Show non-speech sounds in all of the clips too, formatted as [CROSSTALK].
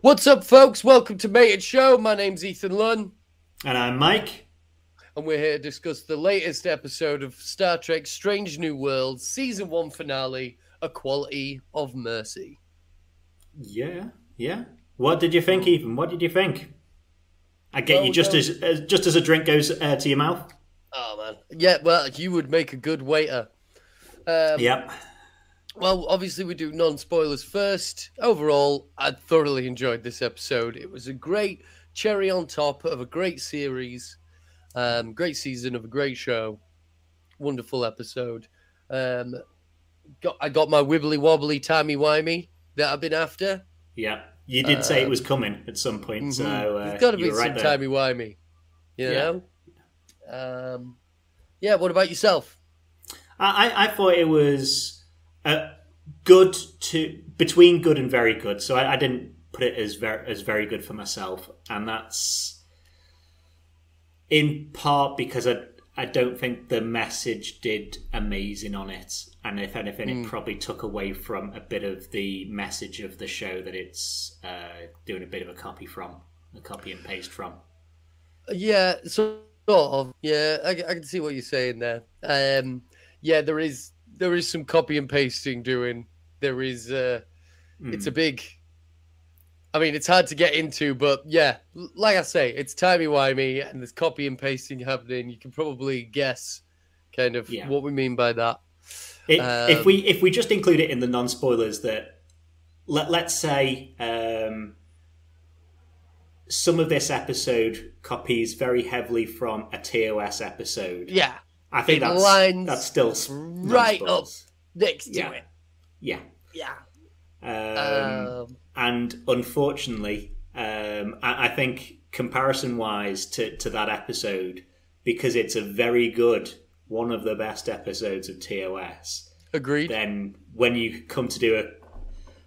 What's up, folks? Welcome to M8 it Show. My name's Ethan Lunn, And I'm Mike. and we're here to discuss the latest episode of Star Trek Strange New Worlds, Season 1 finale, A Quality of Mercy. Yeah, yeah. What did you think, Ethan? What did you think? I get Well, you just no. as, as just as a drink goes uh, to your mouth. Oh, man. Yeah, well, you would make a good waiter. Um, Yep. Well, obviously, we do non spoilers first. Overall, I thoroughly enjoyed this episode. It was a great cherry on top of a great series, um, great season of a great show. Wonderful episode. Um, got I got my wibbly wobbly timey wimey that I've been after. Yeah. You did say it was coming at some point, so uh, Um, There's got to be right some timey wimey, you Yeah. know. Um, yeah. What about yourself? I I thought it was uh, good to between good and very good. So I, I didn't put it as very as very good for myself, and that's in part because I I don't think the message did amazing on it, and if anything, Hmm. it probably took away from a bit of the message of the show that it's uh, doing a bit of a copy from, a copy and paste from. Yeah, sort of. Yeah, I, I can see what you're saying there. Um, yeah, there is there is some copy and pasting doing. There is. Uh, It's Hmm. a big. I mean, it's hard to get into, but yeah, like I say, it's timey wimey, and there's copy and pasting happening. You can probably guess, kind of, Yeah. what we mean by that. It, Um, if we if we just include it in the non spoilers that let let's say um, some of this episode copies very heavily from a TOS episode. Yeah, I think it that's lines that's still right non-spoilers. next to Yeah. it. Yeah, Yeah. um, Um, and unfortunately, um, I, I think comparison wise to to that episode because it's a very good one of the best episodes of TOS. agreed. then when you come to do a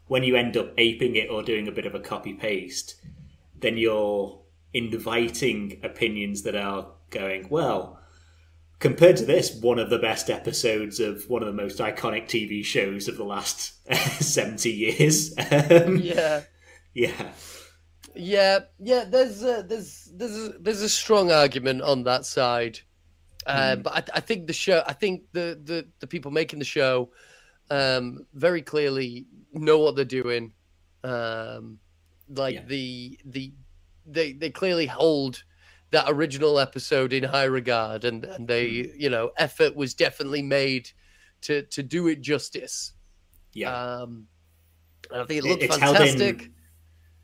when you end up aping it or doing a bit of a copy paste then you're inviting opinions that are going well compared to this one of the best episodes of one of the most iconic tv shows of the last [LAUGHS] 70 years um, Yeah. yeah Yeah, yeah. There's a, there's there's a, there's a strong argument on that side, uh, but I, I think the show. I think the, the the people making the show um, very clearly know what they're doing. Um, like Yeah. the the they they clearly hold that original episode in high regard, and and they you know effort was definitely made to to do it justice. yeah. Um, I think it looked it's held fantastic. in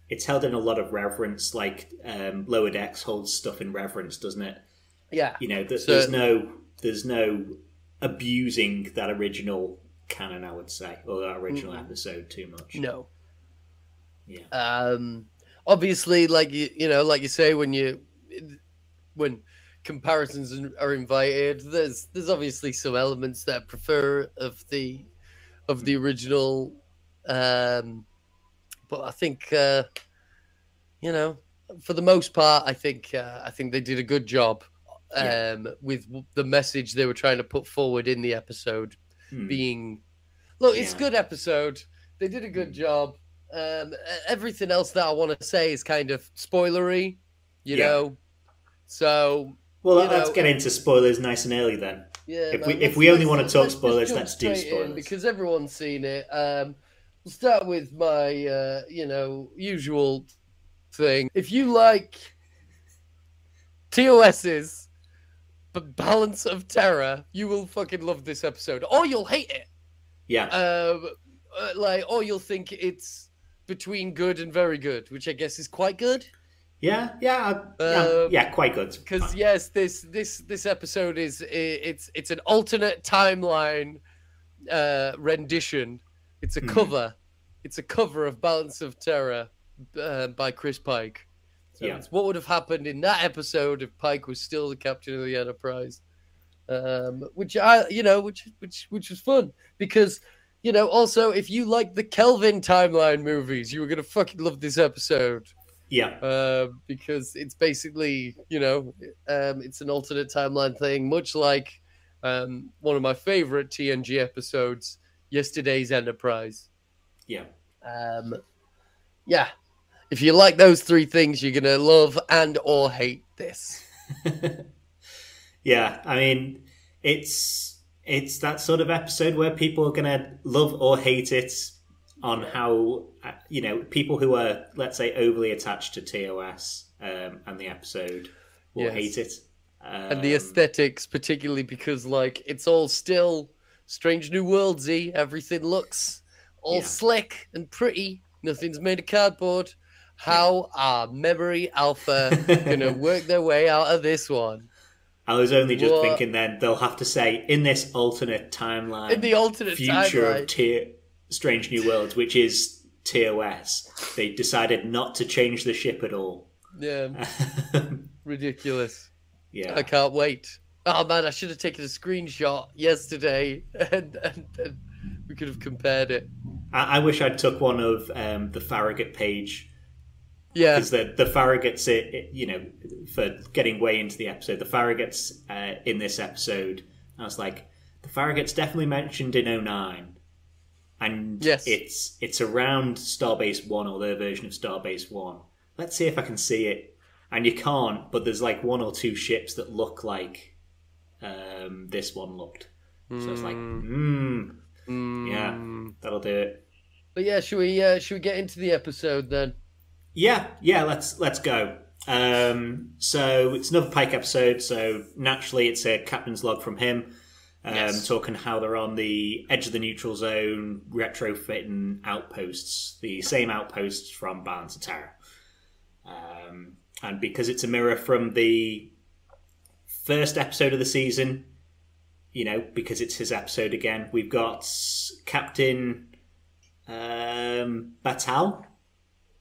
it's held in a lot of reverence like um, lower decks holds stuff in reverence doesn't it? Yeah, you know th- So- there's no there's no abusing that original canon i would say or that original episode too much. No. yeah. Um obviously like you you know like you say when you when comparisons are invited there's there's obviously some elements that I prefer of the of the original um but i think uh you know for the most part i think uh, i think they did a good job Yeah. um with the message they were trying to put forward in the episode Hmm. being look it's a good episode they did a good job um everything else that i want to say is kind of spoilery you Yeah. know so well let's know- get into spoilers nice and early then. Yeah If man, we- if we only wanna talk let's spoilers, let's do spoilers. because everyone's seen it. Um we'll start with my uh you know usual thing. If you like tos's but balance of terror you will fucking love this episode or you'll hate it. Yeah. Um, uh, like, or you'll think it's between good and very good, which I guess is quite good. Yeah yeah I- yeah, Um, yeah quite good Because yes, this this this episode is it's it's an alternate timeline uh, rendition. It's a Mhm. cover. It's a cover of Balance of Terror uh, by Chris Pike. So Yeah. it's what would have happened in that episode if Pike was still the captain of the Enterprise. Um, which I, you know, which which which was fun because, you know, also if you like the Kelvin timeline movies, you were gonna fucking love this episode yeah uh, because it's basically, you know, um, it's an alternate timeline thing, much like um, one of my favorite TNG episodes, Yesterday's Enterprise. yeah Um, yeah, if you like those three things, you're gonna love and or hate this. [LAUGHS] yeah, I mean, it's it's that sort of episode where people are gonna love or hate it on how uh, you know people who are let's say overly attached to TOS um, and the episode will Yes. hate it. Um, and the aesthetics, particularly because like it's all still Strange New Worldsy. Everything looks all Yeah. slick and pretty. Nothing's made of cardboard. How are Memory Alpha [LAUGHS] gonna work their way out of this one? I was only just What? thinking then they'll have to say in this alternate timeline, In the alternate future timeline. of Tier Strange New Worlds, which is TOS, they decided not to change the ship at all. Yeah, [LAUGHS] ridiculous. yeah, I can't wait. Oh man, I should have taken a screenshot yesterday, [LAUGHS] and, and, and we could have compared it. I, I wish I'd took one of um, the Farragut page Yeah, because the the Farragut's, it, it- you know, for getting way into the episode, the Farragut's uh, in this episode. I was like, the Farragut's definitely mentioned in 09. And Yes. it's it's around Starbase One or their version of Starbase One. Let's see if I can see it. And you can't, but there's like one or two ships that look like um, this one looked. So it's like, hmm, yeah, Mm. that'll do it. But yeah, should we uh, should we get into the episode then? Yeah, yeah, let's let's go. Um, so it's another Pike episode. So naturally, it's a captain's log from him, um, Yes. talking how they're on the edge of the neutral zone, retrofitting outposts, the same outposts from Balance of Terror. Um, and because it's a mirror from the first episode of the season, you know, because it's his episode again, we've got Captain um, Batel.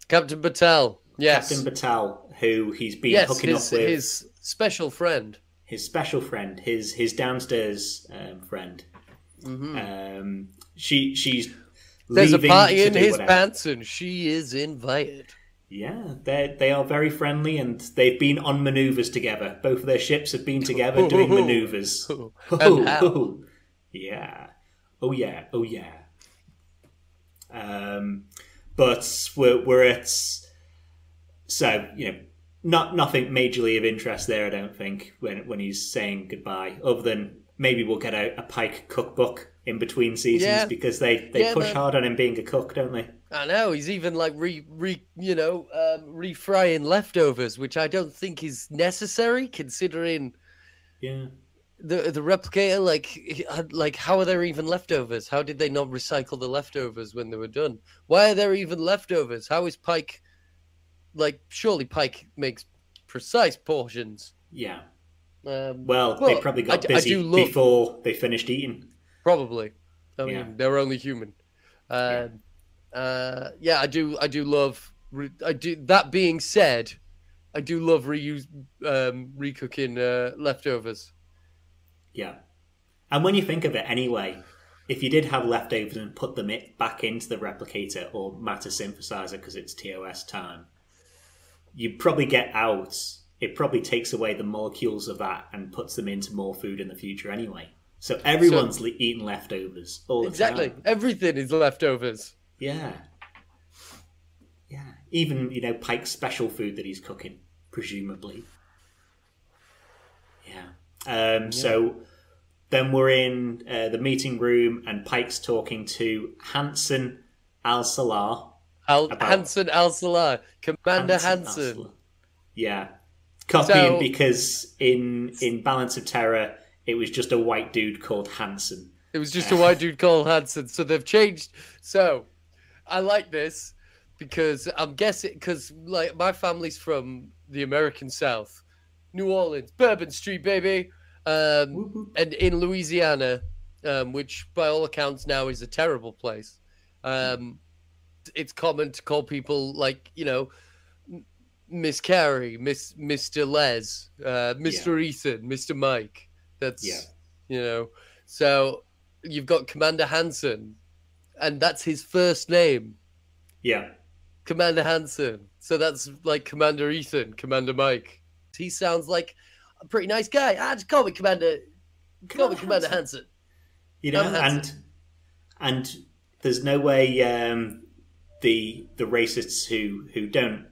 Captain Batel. Yes. Captain Batel, who he's been yes, hooking his, up with his... his special friend. Special friend, his his downstairs um, friend. Um, she she's Mm-hmm. There's a party in his whatever. pants and she is invited. Yeah, they they are very friendly and they've been on manoeuvres together. Both of their ships have been together [LAUGHS] doing manoeuvres. [LAUGHS] And [LAUGHS] how? yeah. Oh yeah. Oh yeah. Um, but we're we're at so you know not nothing majorly of interest there. I don't think when when he's saying goodbye, other than maybe we'll get a, a Pike cookbook in between seasons Yeah. because they they Yeah, push man. hard on him being a cook, don't they? I know he's even like re re you know um, refrying leftovers, which I don't think is necessary considering Yeah. the the replicator. Like like how are there even leftovers? How did they not recycle the leftovers when they were done? Why are there even leftovers? How is Pike like? Surely Pike makes precise portions. Yeah. Um, Well, they probably got I busy love- before they finished eating. Probably. I mean, Yeah. they're only human. Um, uh, yeah, I do. I do love. I do. That being said, I do love reuse, um, recooking uh, leftovers. Yeah. And when you think of it anyway, if you did have leftovers and put them back into the replicator or matter synthesizer because it's TOS time, you probably get out. It probably takes away the molecules of that and puts them into more food in the future anyway. So everyone's le- eating leftovers all Exactly. time. Everything is leftovers. Yeah. Yeah. Even, you know, Pike's special food that he's cooking, presumably. Yeah. Um, So then we're in uh, the meeting room and Pike's talking to Hansen Al Salah. Al- About- Hansen Al Salah, Commander Hansen. Yeah. Copying So- because in in Balance of Terror, it was just a white dude called Hansen. It was just a white dude called Hansen. So they've changed. So I like this because I'm guessing because like my family's from the American South, New Orleans, Bourbon Street, baby, um, and in Louisiana, um, which by all accounts now is a terrible place. Um, it's common to call people like you know. Miss Carrie, Miss Mr. Les, uh, Mr. Ethan, Mr. Mike. That's Yeah. you know. So you've got Commander Hansen, and that's his first name, Yeah. Commander Hansen. So that's like Commander Ethan, Commander Mike. He sounds like a pretty nice guy. I just call me Commander. Call me Commander Commander Hansen. Hansen. you know and and there's no way um the the racists who who don't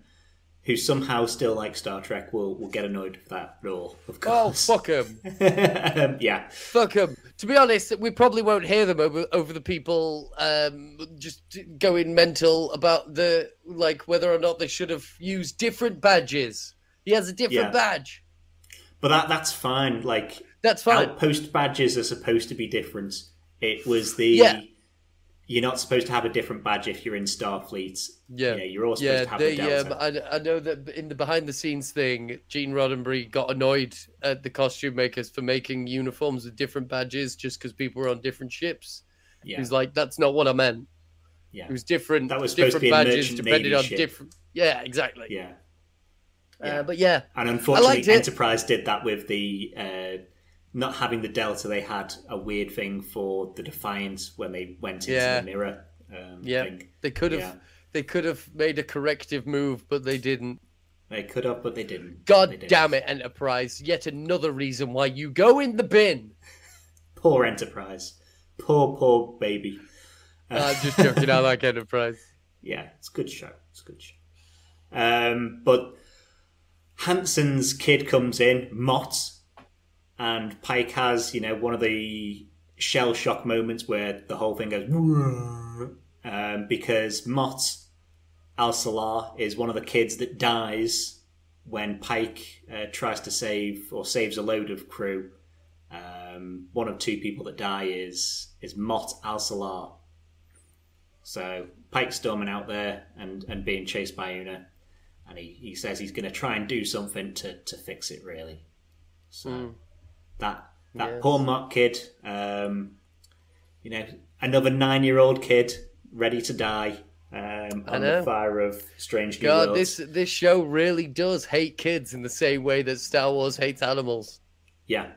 who somehow still like Star Trek will will get annoyed with that rule. Of course. Oh, course. fuck them. um, [LAUGHS] yeah, Fuck them. To be honest, we probably won't hear them over over the people um, just going mental about the like whether or not they should have used different badges. He has a different Yeah. badge. but that that's fine. Like That's fine. outpost badges are supposed to be different. It was the Yeah. You're not supposed to have a different badge if you're in Starfleet. Yeah. You know, you're all supposed Yeah, to have they, the Delta. um, I, I know that in the behind the scenes thing, Gene Roddenberry got annoyed at the costume makers for making uniforms with different badges just because people were on different ships. yeah, He's like, that's not what I meant. yeah, It was different. That was supposed to different be a badges depending navy on ship. different. Yeah, exactly. yeah. Uh, yeah. but yeah, And unfortunately. Enterprise did that with the uh, not having the Delta. They had a weird thing for the Defiant when they went into Yeah. the mirror. Um, yeah, thing. they could have. Yeah. They could have made a corrective move, but they didn't. They could have, but they didn't. God They didn't. damn it, Enterprise! Yet another reason why you go in the bin. [LAUGHS] Poor Enterprise. Poor, poor baby. I'm just joking. I like Enterprise. [LAUGHS] yeah, it's a good show. It's a good show. Um, but Hansen's kid comes in, Mott, and Pike has, you know, one of the shell shock moments where the whole thing goes um, because Mott Al Salah is one of the kids that dies when Pike uh, tries to save or saves a load of crew. Um, one of two people that die is is Mott Al Salah. So Pike's storming out there and, and being chased by Una, and he, he says he's going to try and do something to, to fix it. Really, so that that Yes. poor Mott kid, um, you know, another nine year old kid ready to die um, on the fire of Strange New God, this this show really does hate kids in the same way that Star Wars hates animals. Yeah,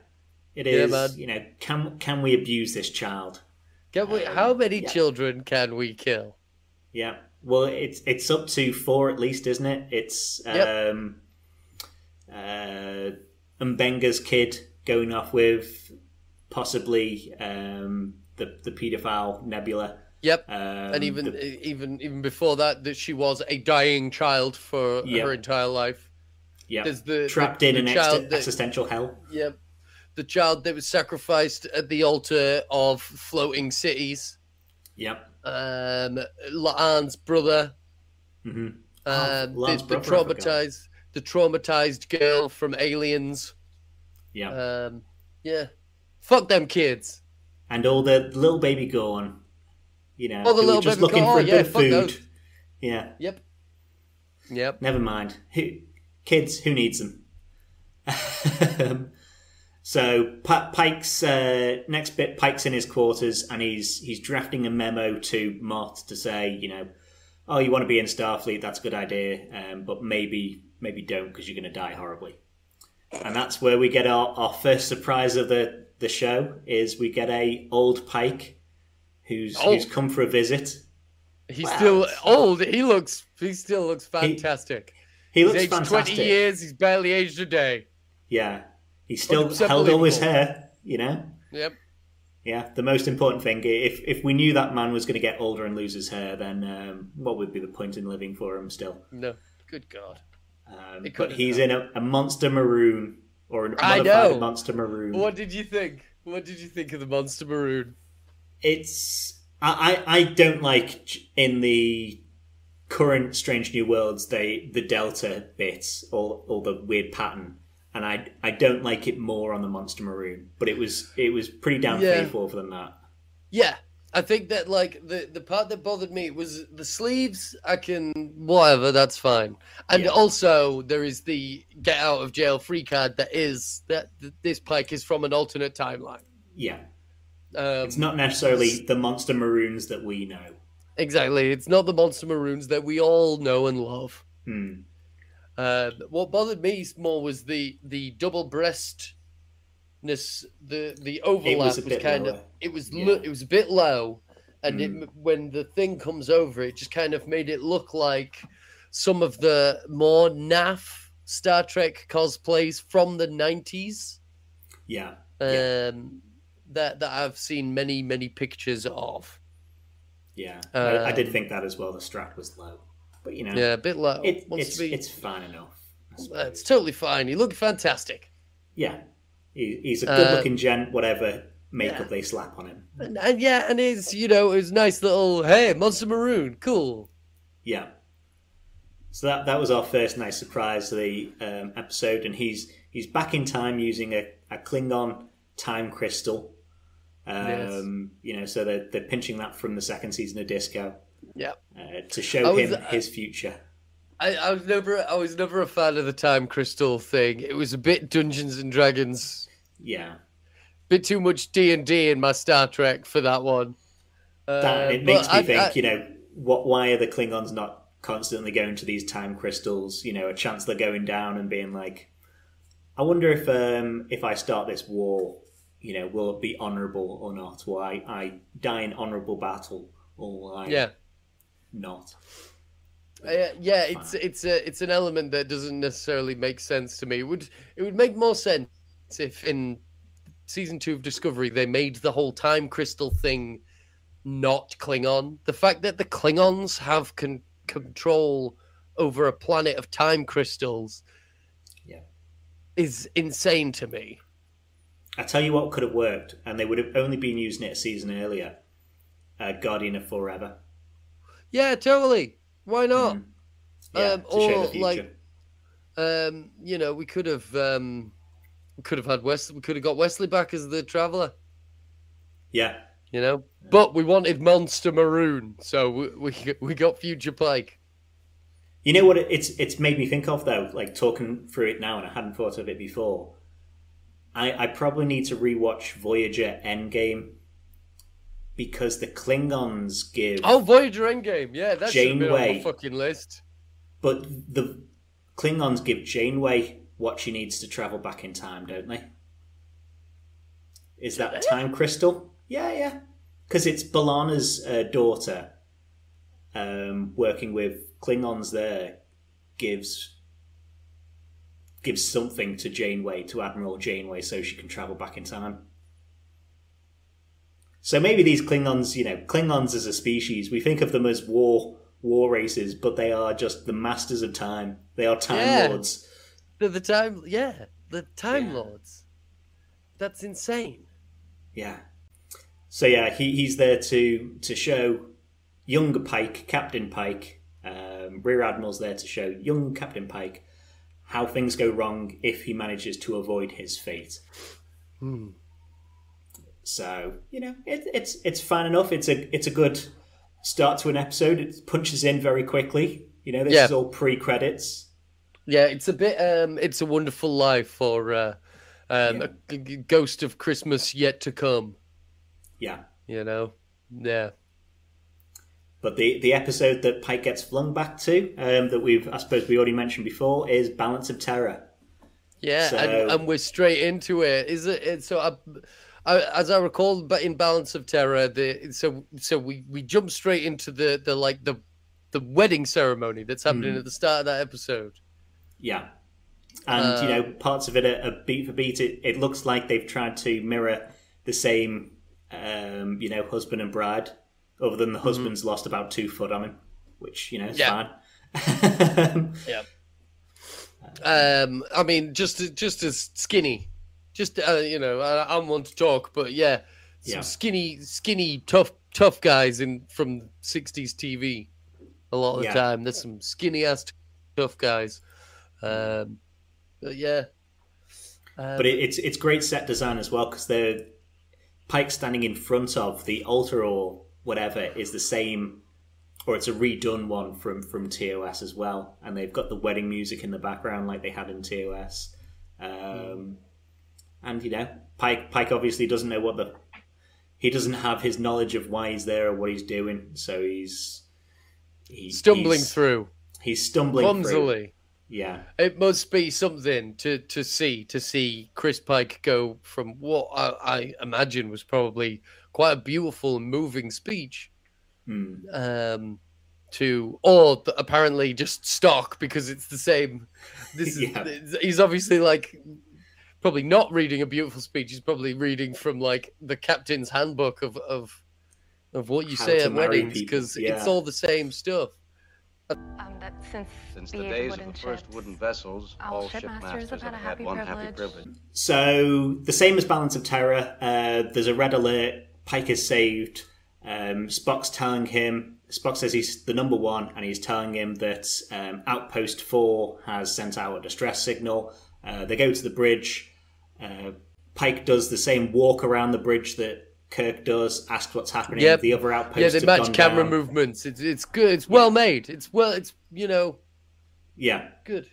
it Yeah, You know, can can we abuse this child? Can we, Um, how many yeah. children can we kill? Yeah. Well, it's it's up to four at least, isn't it? It's Yep. um, uh, Mbenga's kid going off with possibly um, the the paedophile Nebula. Yep. Um, and even the- even even before that, that she was a dying child for Yep. her entire life. yeah, the- trapped the- in the an child ex- that- existential hell. Yep. The child that was sacrificed at the altar of floating cities. Yep. Um, La'an's brother. hmm Um, Oh, the, the brother, forgot. traumatized, the traumatized girl from Aliens. Yeah. Um, yeah. Fuck them kids. and all the little baby Gorn, you know, Oh, the little just baby looking Gorn, for a yeah, bit of food. those. Yeah. Yep. Yep. Never mind. Who, kids, who needs them? [LAUGHS] So P- Pike's uh, next bit. Pike's in his quarters and he's he's drafting a memo to Mott to say, you know, oh, you want to be in Starfleet? That's a good idea, um, but maybe maybe don't because you're going to die horribly. And that's where we get our, our first surprise of the the show is we get a old Pike who's Oh. who's come for a visit. He's Wow. still old. He looks. He still looks fantastic. He he's looks aged fantastic. twenty years. He's barely aged a day. Yeah. He still held all his hair, you know? Yep. Yeah, the most important thing. If if we knew that man was going to get older and lose his hair, then um, what would be the point in living for him still? No. Good God. Um, but he's in a, a monster maroon or a I know. monster maroon. What did you think? What did you think of the monster maroon? It's I, I don't like in the current Strange New Worlds they the Delta bits all all the weird pattern. And I, I don't like it more on the Monster Maroon, but it was it was pretty damn Yeah. faithful than that. Yeah, I think that like the the part that bothered me was the sleeves. I can whatever, that's fine. And Yeah. also there is the get out of jail free card that is that th- this Pike is from an alternate timeline. Yeah, Um, It's not necessarily the monster maroons that we know. exactly. It's not the monster maroons that we all know and love. Hmm. Uh, what bothered me more was the the double breastness. The the overlap was was, kind of it was Yeah. lo- it was a bit low, and Mm. it, when the thing comes over, it just kind of made it look like some of the more naff Star Trek cosplays from the nineties. Yeah, Um, Yeah. that that I've seen many many pictures of. Yeah, I, I did Um, think that as well. The strap was low, but you know, Yeah, a bit low. it, it's be. it's fine enough. It's totally fine. You look fantastic. yeah, he, he's a Uh, good-looking gent. Whatever makeup yeah. they slap on him. And, and yeah, and it's you know it's nice little hey Monster Maroon, cool. Yeah. So that that was our first nice surprise of the um, episode, and he's he's back in time using a, a Klingon time crystal. Um, You know, so they're they're pinching that from the second season of Disco Yeah, uh, to show was- him his future. I, I was never I was never a fan of the time crystal thing. It was a bit Dungeons and Dragons, Yeah, bit too much D and D in my Star Trek for that one. Uh, that it makes me I- think. I- you know, what? Why are the Klingons not constantly going to these time crystals? You know, a chancellor going down and being like, "I wonder if um, if I start this war, you know, will it be honourable or not? Will I, I die in honourable battle, or will I yeah. not?" Uh, yeah, it's it's a it's an element that doesn't necessarily make sense to me. It would it would make more sense if in season two of Discovery they made the whole time crystal thing not Klingon. The fact that the Klingons have con- control over a planet of time crystals, Yeah. is insane to me. I tell you what could have worked, and they would have only been using it a season earlier. Uh, Guardian of Forever. Yeah, totally. Why not? Mm. Yeah, Um, or, like, Um, you know, we could have um, we could have had West. We could have got Wesley back as the traveler. yeah, you know. But we wanted Monster Maroon, so we we, we got Future Pike. You know what it's it's made me think of though, like talking through it now, and I hadn't thought of it before. I I probably need to rewatch Voyager Endgame because the Klingons give, Oh, Voyager Endgame, yeah, that should have on my fucking list. but the Klingons give Janeway what she needs to travel back in time, don't they? Is that a time crystal? Yeah, yeah, because it's B'Elanna's uh, daughter um, working with Klingons. There gives gives something to Janeway to Admiral Janeway so she can travel back in time. So maybe these Klingons, you know, Klingons as a species, we think of them as war war races, but they are just the masters of time. They are time Yeah. lords. The, the time, yeah, the Time Yeah. Lords. That's insane. Yeah. So yeah, he, he's there to to show young Pike, Captain Pike, um, Rear Admiral's there to show young Captain Pike how things go wrong if he manages to avoid his fate. Hmm. So you know, it, it's it's fine enough. It's a it's a good start to an episode. It punches in very quickly. You know, this Yeah. is all pre credits. Yeah, it's a bit. Um, it's a Wonderful Life for uh, um, Yeah. a g- Ghost of Christmas Yet to Come. Yeah. You know, yeah, But the, the episode that Pike gets flung back to, um, that we've I suppose we already mentioned before, is Balance of Terror. yeah, So- and, and we're straight into it. Is it? it so, I, I, as I recall, but in Balance of Terror, the so so we we jump straight into the the like the the wedding ceremony that's happening Hmm. at the start of that episode. Yeah. And, you Uh, know, parts of it are, are beat for beat. It, it looks like they've tried to mirror the same, um, you know, husband and bride, other than the husband's lost about two foot on him, which, you know, is Yeah. fine. [LAUGHS] Yeah. Um, I mean, just just as skinny, just uh, you know, I, I'm one to talk, but yeah, some Yeah. skinny, skinny, tough, tough guys in from '60s TV. A lot of Yeah. the time, there's some skinny ass tough guys. Um, but yeah, um, but it, it's it's great set design as well because they're Pike standing in front of the altar or whatever is the same, or it's a redone one from from TOS as well, and they've got the wedding music in the background like they had in TOS. Um, and you know, Pike Pike obviously doesn't know what the he doesn't have his knowledge of why he's there or what he's doing, so he's he, stumbling he's, through He's stumbling through. clumsily. Yeah, It must be something to to see to see Chris Pike go from what I, I imagine was probably quite a beautiful and moving speech Hmm. um, to or apparently just stock because it's the same. This is [LAUGHS] Yeah. he's obviously like probably not reading a beautiful speech. He's probably reading from like the captain's handbook of of of what you How say at weddings because it's all the same stuff. Um, that since, Since the, the days of of wooden the first wooden vessels, all all shipmasters shipmasters have have had a had happy one happy privilege. privilege. So the same as Balance of Terror. Uh, there's a red alert. Pike is saved. Um, Spock's telling him. Spock says he's the number one, and he's telling him that um, Outpost Four has sent out a distress signal. Uh, they go to the bridge. Uh, Pike does the same walk around the bridge that Kirk does. Asks what's happening. Yep. The other outposts Yeah, they match camera down. movements. It's it's good. It's well made. It's well. It's you know Yeah, good.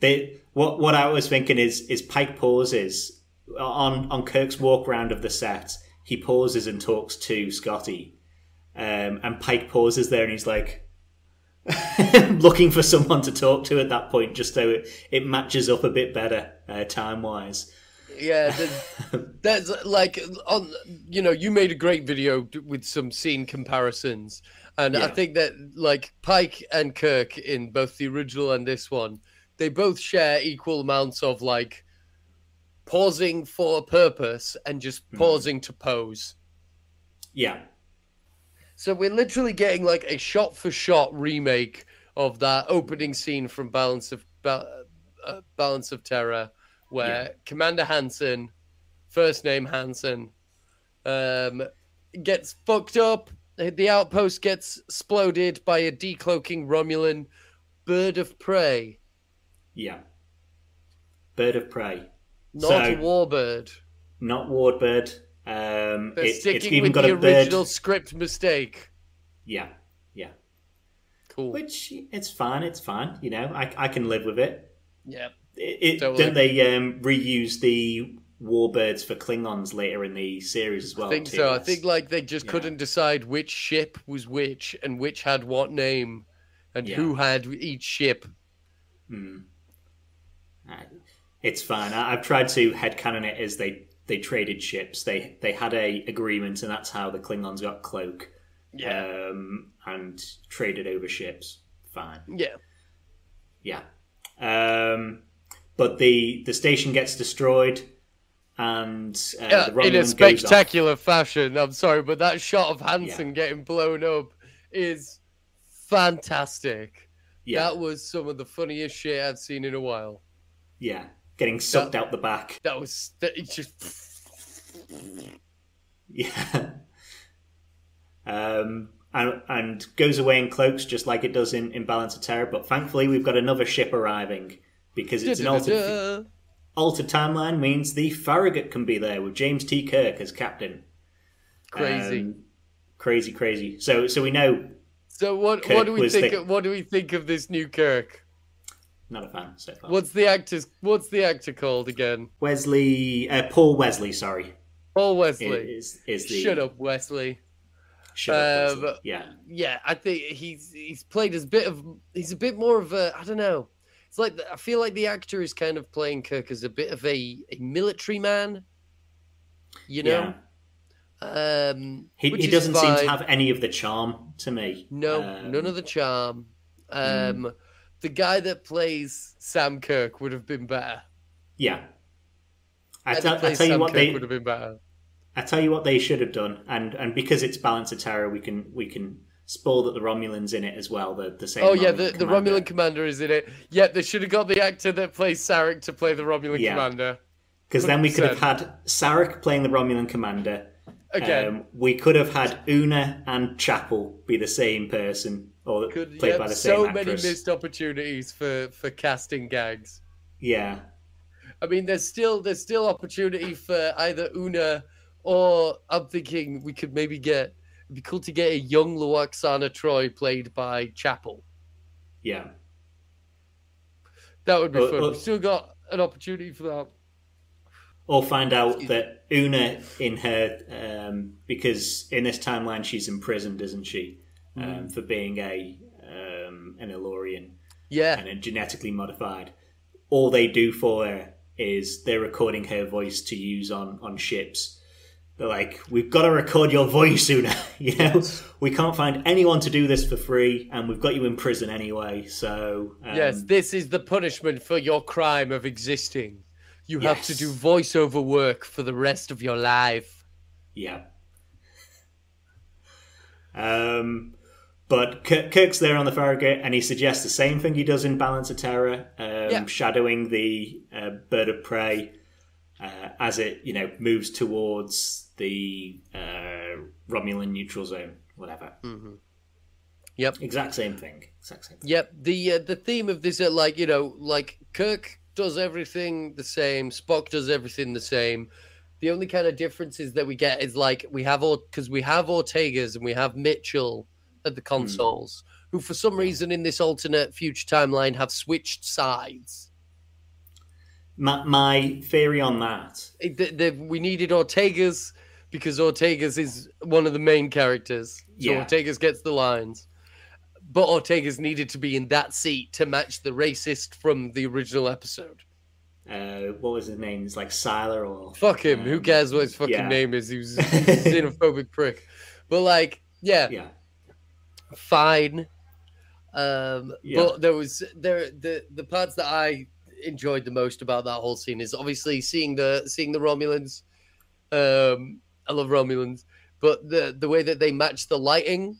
They what what I was thinking is is Pike pauses on on Kirk's walk round of the set. He pauses and talks to Scotty, um, and Pike pauses there and he's like [LAUGHS] looking for someone to talk to at that point, just so it, it matches up a bit better uh, time wise. Yeah, there's, [LAUGHS] that's like on. You know, you made a great video with some scene comparisons, and I think that like Pike and Kirk in both the original and this one, they both share equal amounts of like pausing for a purpose and just Hmm. pausing to pose. Yeah, So we're literally getting like a shot for shot remake of that opening scene from Balance of Ba- uh, Balance of Terror, where Yeah. Commander Hansen, first name Hansen, um, gets fucked up. The outpost gets exploded by a decloaking Romulan bird of prey, yeah. Bird of prey, not So- warbird. not Wardbird. Um, They're it- it's sticking even with got the a bird. original script mistake. Yeah, yeah. Cool. Which it's fine. It's fine. You know, I I can live with it. yeah. It, Totally. Don't they um, reuse the warbirds for Klingons later in the series as well? I think too? so. I think like they just yeah. couldn't decide which ship was which and which had what name and Yeah. who had each ship. Hmm. It's fine. I, I've tried to headcanon it as they they traded ships. They they had a agreement, and that's how the Klingons got Cloak. Um, and traded over ships. Fine. yeah. Yeah. Um, but the the station gets destroyed, and uh, Yeah, the in a Romulan goes off. spectacular fashion. I'm sorry, but that shot of Hansen getting blown up is fantastic. Yeah, That was some of the funniest shit I've seen in a while. yeah, getting sucked out the back. That was that, just [LAUGHS] Yeah. Um, and, and goes away in cloaks just like it does in, in Balance of Terror. But thankfully, we've got another ship arriving because it's an altered, altered timeline means the Farragut can be there with James T. Kirk as captain. crazy. Um, crazy, crazy. So, so we know so what Kirk what do we think? the- Of, what do we think of this new Kirk? not a fan so far. What's the actor's What's the actor called again? Wesley, uh, Paul Wesley, sorry, Paul Wesley. is is the Shut up, Wesley. Shut up, Um, Wesley. Yeah, Yeah, I think he's he's played as a bit of he's a bit more of a I don't know. It's like I feel like the actor is kind of playing Kirk as a bit of a, a military man. You know, um, he, he doesn't seem to have any of the charm to me. no Um, none of the charm. Um, The guy that plays Sam Kirk would have been better. Yeah. I tell, that I tell you what Kirk they would have been better. I tell you what they should have done, and and because it's Balance of Terror, we can we can spoil that the Romulans in it as well. The the same. Oh yeah, the, the commander. Romulan commander is in it. Yeah, they should have got the actor that plays Sarek to play the Romulan Yeah. commander. Because then we could have had Sarek playing the Romulan commander. Again, Um, we could have had Una and Chapel be the same person, or Could played yeah, by the same so actress. many missed opportunities for for casting gags. Yeah, I mean, there's still there's still opportunity for either Una or I'm thinking we could maybe get be cool to get a young Lwaxana Troi played by Chapel. yeah, That would be Or- fun. or- We've still got an opportunity for that. or find out that Una in her um, because in this timeline she's imprisoned, isn't she, um, Mm. for being a um, an Illyrian. Yeah, and are genetically modified. All they do for her is they're recording her voice to use on on ships. They're like, we've got to record your voice sooner. [LAUGHS] you know, we can't find anyone to do this for free, and we've got you in prison anyway. So um, yes, this is the punishment for your crime of existing. You have to Yes. do voiceover work for the rest of your life. yeah. Um, but Kirk's there on the Farragut, and he suggests the same thing he does in Balance of Terror, um, Yeah. shadowing the uh, bird of prey uh, as it you know moves towards the uh, Romulan neutral zone, whatever. Yep. Exact same thing. Exact same. Thing. Yep. The uh, the theme of this, uh, like you know, like Kirk does everything the same, Spock does everything the same. The only kind of differences that we get is like we have all because we have Ortegas and we have Mitchell at the consoles, who for some reason in this alternate future timeline have switched sides. My, my theory on that. It- the- we needed Ortegas because Ortegas is one of the main characters. So Yeah. Ortegas gets the lines. But Ortegas needed to be in that seat to match the racist from the original episode. Uh, what was his name? It's like Siler or Fuck him. Who um, cares what his fucking yeah. name is? He was a [LAUGHS] xenophobic prick. But like, yeah, Yeah, fine. Um, Yeah. but there was there the the parts that I enjoyed the most about that whole scene is obviously seeing the seeing the Romulans. Um, I love Romulans, but the the way that they match the lighting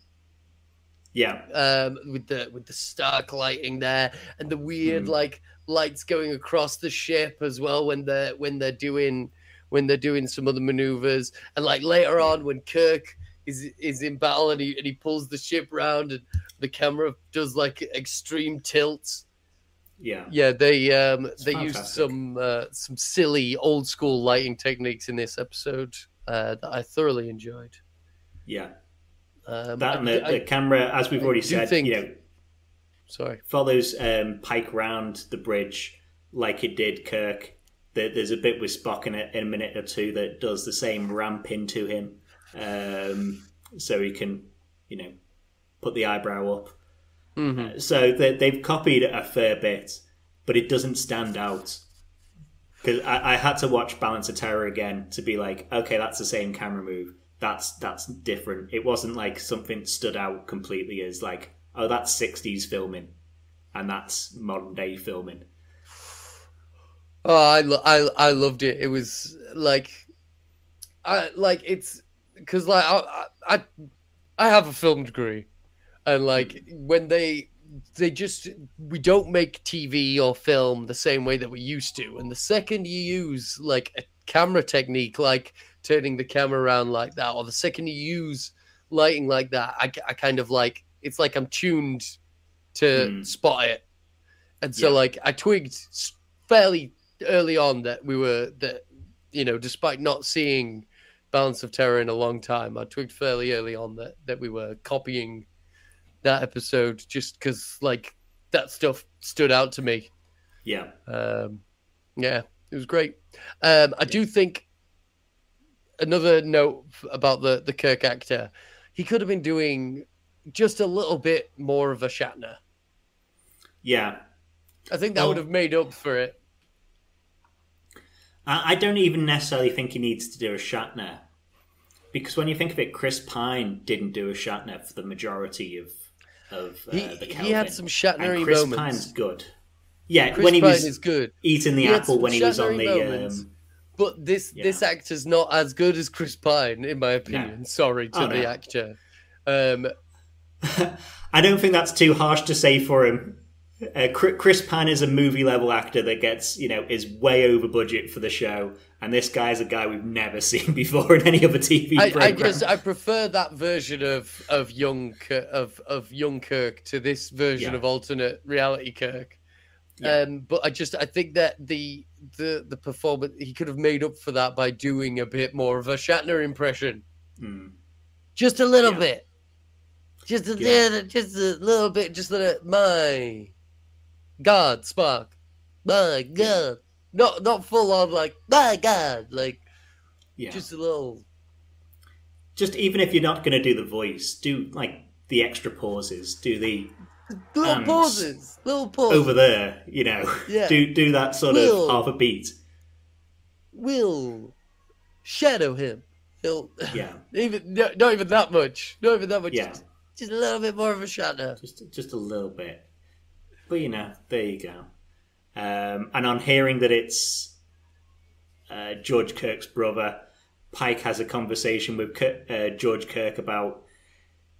yeah, um, with the with the stark lighting there and the weird Mm. like lights going across the ship as well when they're when they're doing when they're doing some other maneuvers and like later on when Kirk is is in battle and he and he pulls the ship round and the camera does like extreme tilts. Yeah, Yeah, they um they used some uh, some silly old school lighting techniques in this episode uh, that I thoroughly enjoyed. yeah. Um, That and the, I- the camera, as we've already said, think- you know, sorry. follows um, Pike round the bridge like it did Kirk. There's a bit with Spock in a, in a minute or two that does the same ramp into him, um, so he can, you know, put the eyebrow up. Mhm. Uh, so they, they've copied a fair bit, but it doesn't stand out. Because I, I had to watch Balance of Terror again to be like, okay, that's the same camera move. That's that's different. It wasn't like something stood out completely as like, oh, that's '60s filming, and that's modern day filming. Oh, I, lo- I I loved it. It was like, I like it's because like I, I I have a film degree, and like when they they just we don't make TV or film the same way that we used to, and the second you use like a camera technique like turning the camera around like that, or the second you use lighting like that, I, I kind of like it's like I'm tuned to Hmm. spot it, and so Yeah. like I twigged fairly early on that we were that you know despite not seeing balance of terror in a long time i twigged fairly early on that that we were copying that episode just because like that stuff stood out to me. Yeah, um yeah it was great. Um i do think another note about the the kirk actor he could have been doing just a little bit more of a shatner. Yeah. i think that Well- would have made up for it. I, I don't even necessarily think he needs to do a Shatner, because when you think of it, Chris Pine didn't do a Shatner for the majority of of uh, he, the he Kelvin. had some and shatnery Chris moments Pine's good. Yeah, Chris when he Pine was is good eating the He apple when he was on the um, But this Yeah. this actor's not as good as Chris Pine, in my opinion. Sorry to Oh, the no. actor. Um, [LAUGHS] I don't think that's too harsh to say for him. Uh, Chris Pine is a movie level actor that gets, you know, is way over budget for the show, and this guy's a guy we've never [LAUGHS] seen before in any other TV I, I just I prefer that version of of young Kirk, of of young Kirk to this version Yeah. of alternate reality Kirk. Yeah. Um, but I just I think that the the the performance he could have made up for that by doing a bit more of a Shatner impression, Hmm. just a little Yeah. bit, just a little, just a little bit, just a little. My God, Spock, my God, not not full on like my God, like Yeah. just a little. just even if you're not going to do the voice, do like the extra pauses, do the Little And pauses, little pauses. over there, you know, Yeah. do do that sort Will. of half a beat. We'll shadow him. He'll Yeah, [LAUGHS] even no, not even that much. Not even that much. Yeah. Just, just a little bit more of a shadow. just just a little bit. But you know, there you go. Um, and on hearing that it's uh, George Kirk's brother, Pike has a conversation with Kirk, uh, George Kirk about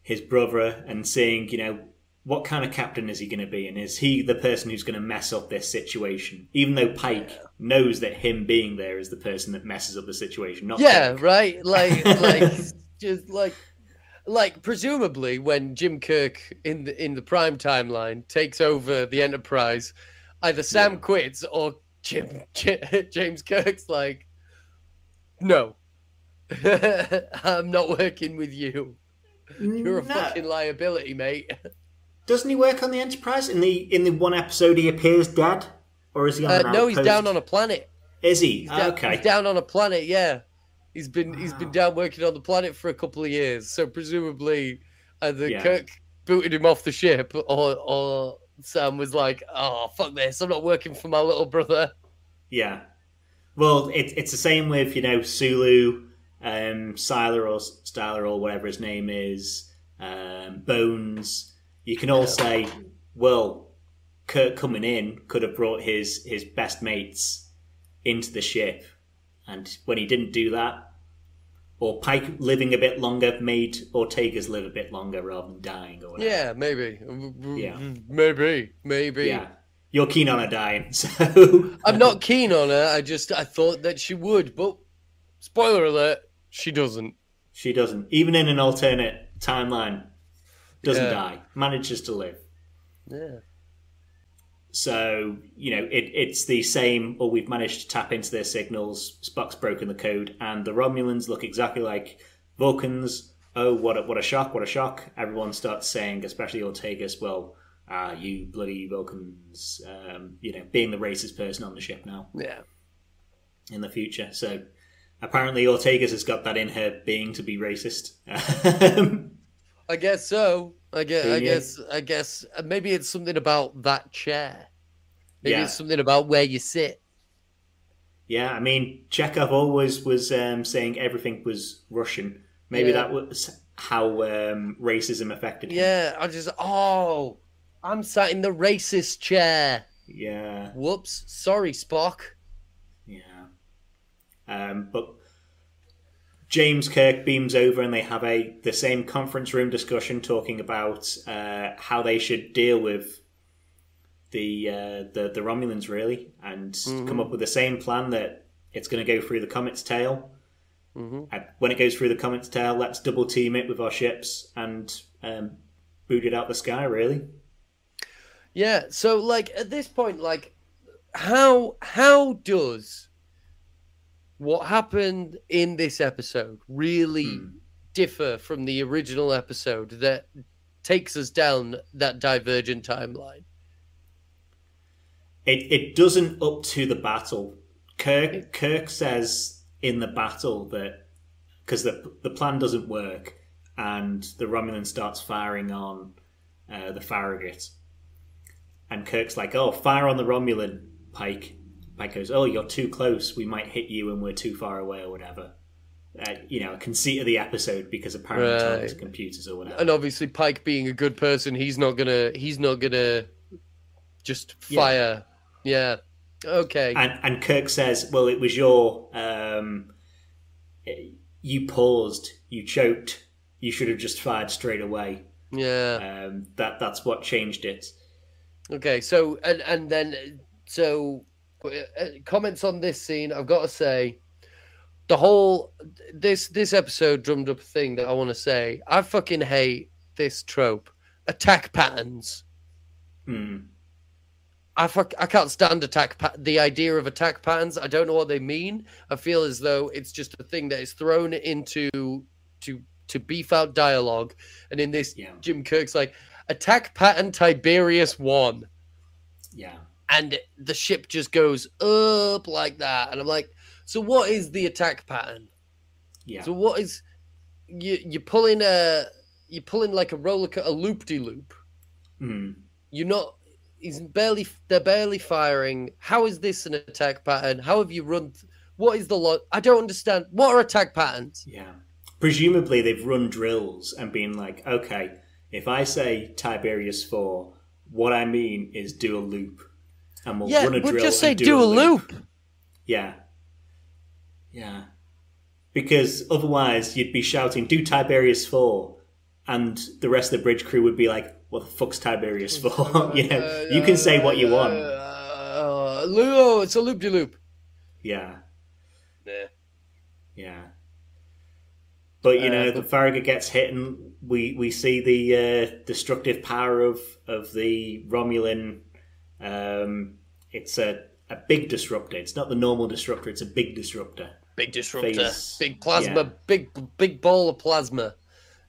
his brother and seeing, you know, what kind of captain is he going to be, and is he the person who's going to mess up this situation? Even though Pike knows that him being there is the person that messes up the situation, not Yeah, Pike. right. Like, like, [LAUGHS] just like, like, presumably, when Jim Kirk in the in the prime timeline takes over the Enterprise, either Sam Yeah. quits or Jim [LAUGHS] James Kirk's like, no, [LAUGHS] I'm not working with you. You're a No. fucking liability, mate. [LAUGHS] Doesn't he work on the Enterprise in the in the one episode? He appears dead, or is he on Uh, no, he's down on a planet. Is he? He's down, okay. he's down on a planet. Yeah, he's been he's been down working on the planet for a couple of years. So presumably, either Yeah. Kirk booted him off the ship, or or Sam was like, "Oh fuck this! I'm not working for my little brother." Yeah. Well, it, it's the same with you know Sulu, um, Siler or Styler or whatever his name is, um, Bones. You can all say, well, Kirk coming in could have brought his his best mates into the ship, and when he didn't do that, or Pike living a bit longer made Ortegas live a bit longer rather than dying or whatever. Yeah, maybe. Yeah. maybe, maybe. Yeah. You're keen on her dying, [LAUGHS] so I'm not keen on her. I just I thought that she would, but spoiler alert, she doesn't. She doesn't. Even in an alternate timeline, doesn't Yeah. die. Manages to live. Yeah. So, you know, it, it's the same, or we've managed to tap into their signals. Spock's broken the code, and the Romulans look exactly like Vulcans. Oh, what a, what a shock, what a shock. Everyone starts saying, especially Ortegas, well, ah, you bloody Vulcans, um, you know, being the racist person on the ship now Yeah. in the future. So apparently Ortegas has got that in her being to be racist. [LAUGHS] I guess so. I guess. I guess. I guess. uh, Maybe it's something about that chair. Maybe Yeah. it's something about where you sit. Yeah, I mean, Chekhov always was um, saying everything was Russian. Maybe Yeah. that was how um, racism affected him. Yeah. I just. Oh, I'm sat in the racist chair. Yeah, Whoops. Sorry, Spock. yeah. Um, but James Kirk beams over and they have a the same conference room discussion talking about uh, how they should deal with the uh, the the Romulans really, and come up with the same plan that it's going to go through the comet's tail. hmm when it goes through the comet's tail, let's double team it with our ships and um, boot it out the sky. Really, Yeah. So, like, at this point, like, how how does what happened in this episode really Hmm. differ from the original episode that takes us down that divergent timeline? it it doesn't up to the battle. Kirk Kirk says in the battle that because the the plan doesn't work and the Romulan starts firing on uh, the Farragut, and Kirk's like, "Oh, fire on the Romulan, Pike." Pike goes, "Oh, you're too close. We might hit you, and we're too far away, or whatever." Uh, you know, conceit of the episode because apparently it's Right. his computers or whatever. And obviously, Pike being a good person, he's not gonna he's not gonna just fire. Yeah. Okay. And and Kirk says, "Well, it was your um, you paused, you choked, you should have just fired straight away. yeah. Um, that that's what changed it." Okay, so and and then so comments on this scene. I've got to say, the whole this this episode drummed up a thing that I want to say. I fucking hate this trope, attack patterns. Hmm. I fuck, I can't stand attack pa- the idea of attack patterns. I don't know what they mean. I feel as though it's just a thing that is thrown into to to beef out dialogue. And in this, Yeah. Jim Kirk's like attack pattern Tiberius one. Yeah, and the ship just goes up like that. And i'm like so what is the attack pattern? Yeah, so what is you you're pulling a you're pulling like a roller a loop de loop you're not he's barely they're barely firing. How is this an attack pattern? How have you run th- what is the lot i don't understand. What are attack patterns? Yeah. Presumably, they've run drills and been like, "Okay, if I say Tiberius four, what I mean is do a loop, and we'll yeah run a we'll drill just say and do, a loop. Yeah. Yeah. Because otherwise you'd be shouting, do Tiberius 4. and the rest of the bridge crew would be like, "What the fuck's Tiberius for?" you know, you can say what you want. [LAUGHS] Uh, oh, it's a loop de loop. Yeah, Yeah. yeah. But you Uh, know, but- the Farragut gets hit, and we we see the uh, destructive power of of the Romulan. Um, it's a a big disruptor. It's not the normal disruptor. It's a big disruptor. Big disruptor. Phase- Big plasma. yeah. Big big ball of plasma.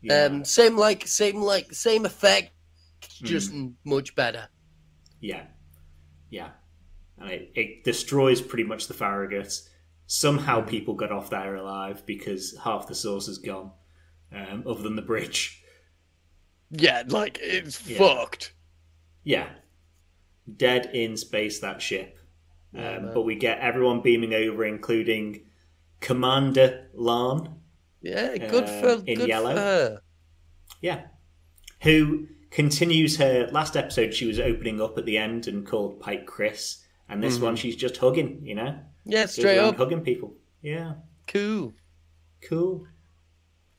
Yeah. Um, same like same like same effect, Hmm. just much better. Yeah, yeah, and it, it destroys pretty much the Farragut. Somehow people got off there alive because half the source is gone, um, other than the bridge. Yeah, like it's Yeah. fucked. Yeah, dead in space that ship. Um, but we get everyone beaming over, including Commander La'an. Yeah, good Uh, for in good yellow. for her. Yeah, who continues her last episode? She was opening up at the end and called Pike Chris, and this one she's just hugging. You know, Yeah, Mm-hmm. straight up. hugging people. Yeah. Cool. Cool.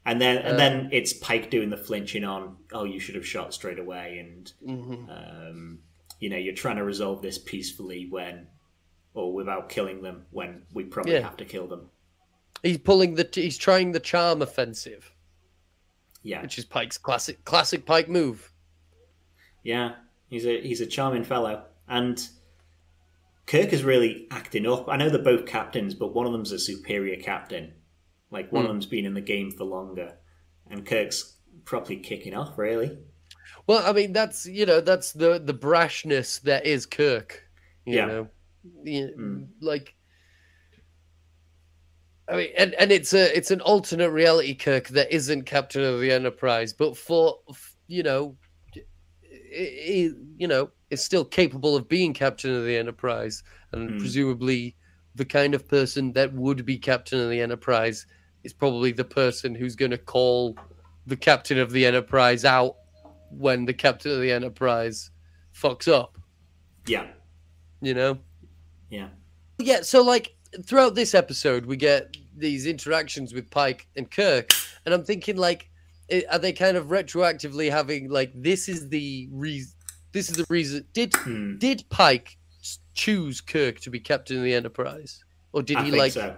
And then and Uh, then it's Pike doing the flinching on, oh, you should have shot straight away, and hmm um, you know you're trying to resolve this peacefully when, or without killing them when we probably Yeah. have to kill them. He's pulling the he's trying the charm offensive, Yeah, which is Pike's classic classic Pike move. yeah. He's a he's a charming fellow, and Kirk is really acting up. I know they're both captains, but one of them's a superior captain. Like one of Hmm. them's been in the game for longer, and Kirk's probably kicking off. Really, Well, I mean that's you know that's the the brashness that is Kirk. You Yeah. know, Mm. like. I mean, and, and it's a it's an alternate reality Kirk that isn't Captain of the Enterprise, but for you know, i i you know, is still capable of being Captain of the Enterprise, and Mm. presumably the kind of person that would be Captain of the Enterprise is probably the person who's going to call the Captain of the Enterprise out when the Captain of the Enterprise fucks up. yeah, You know. yeah. Yeah, so like throughout this episode, we get these interactions with Pike and Kirk, and I'm thinking like, are they kind of retroactively having like this is the reason? This is the reason. Did Hmm. did Pike choose Kirk to be captain of the Enterprise, or did I he like so.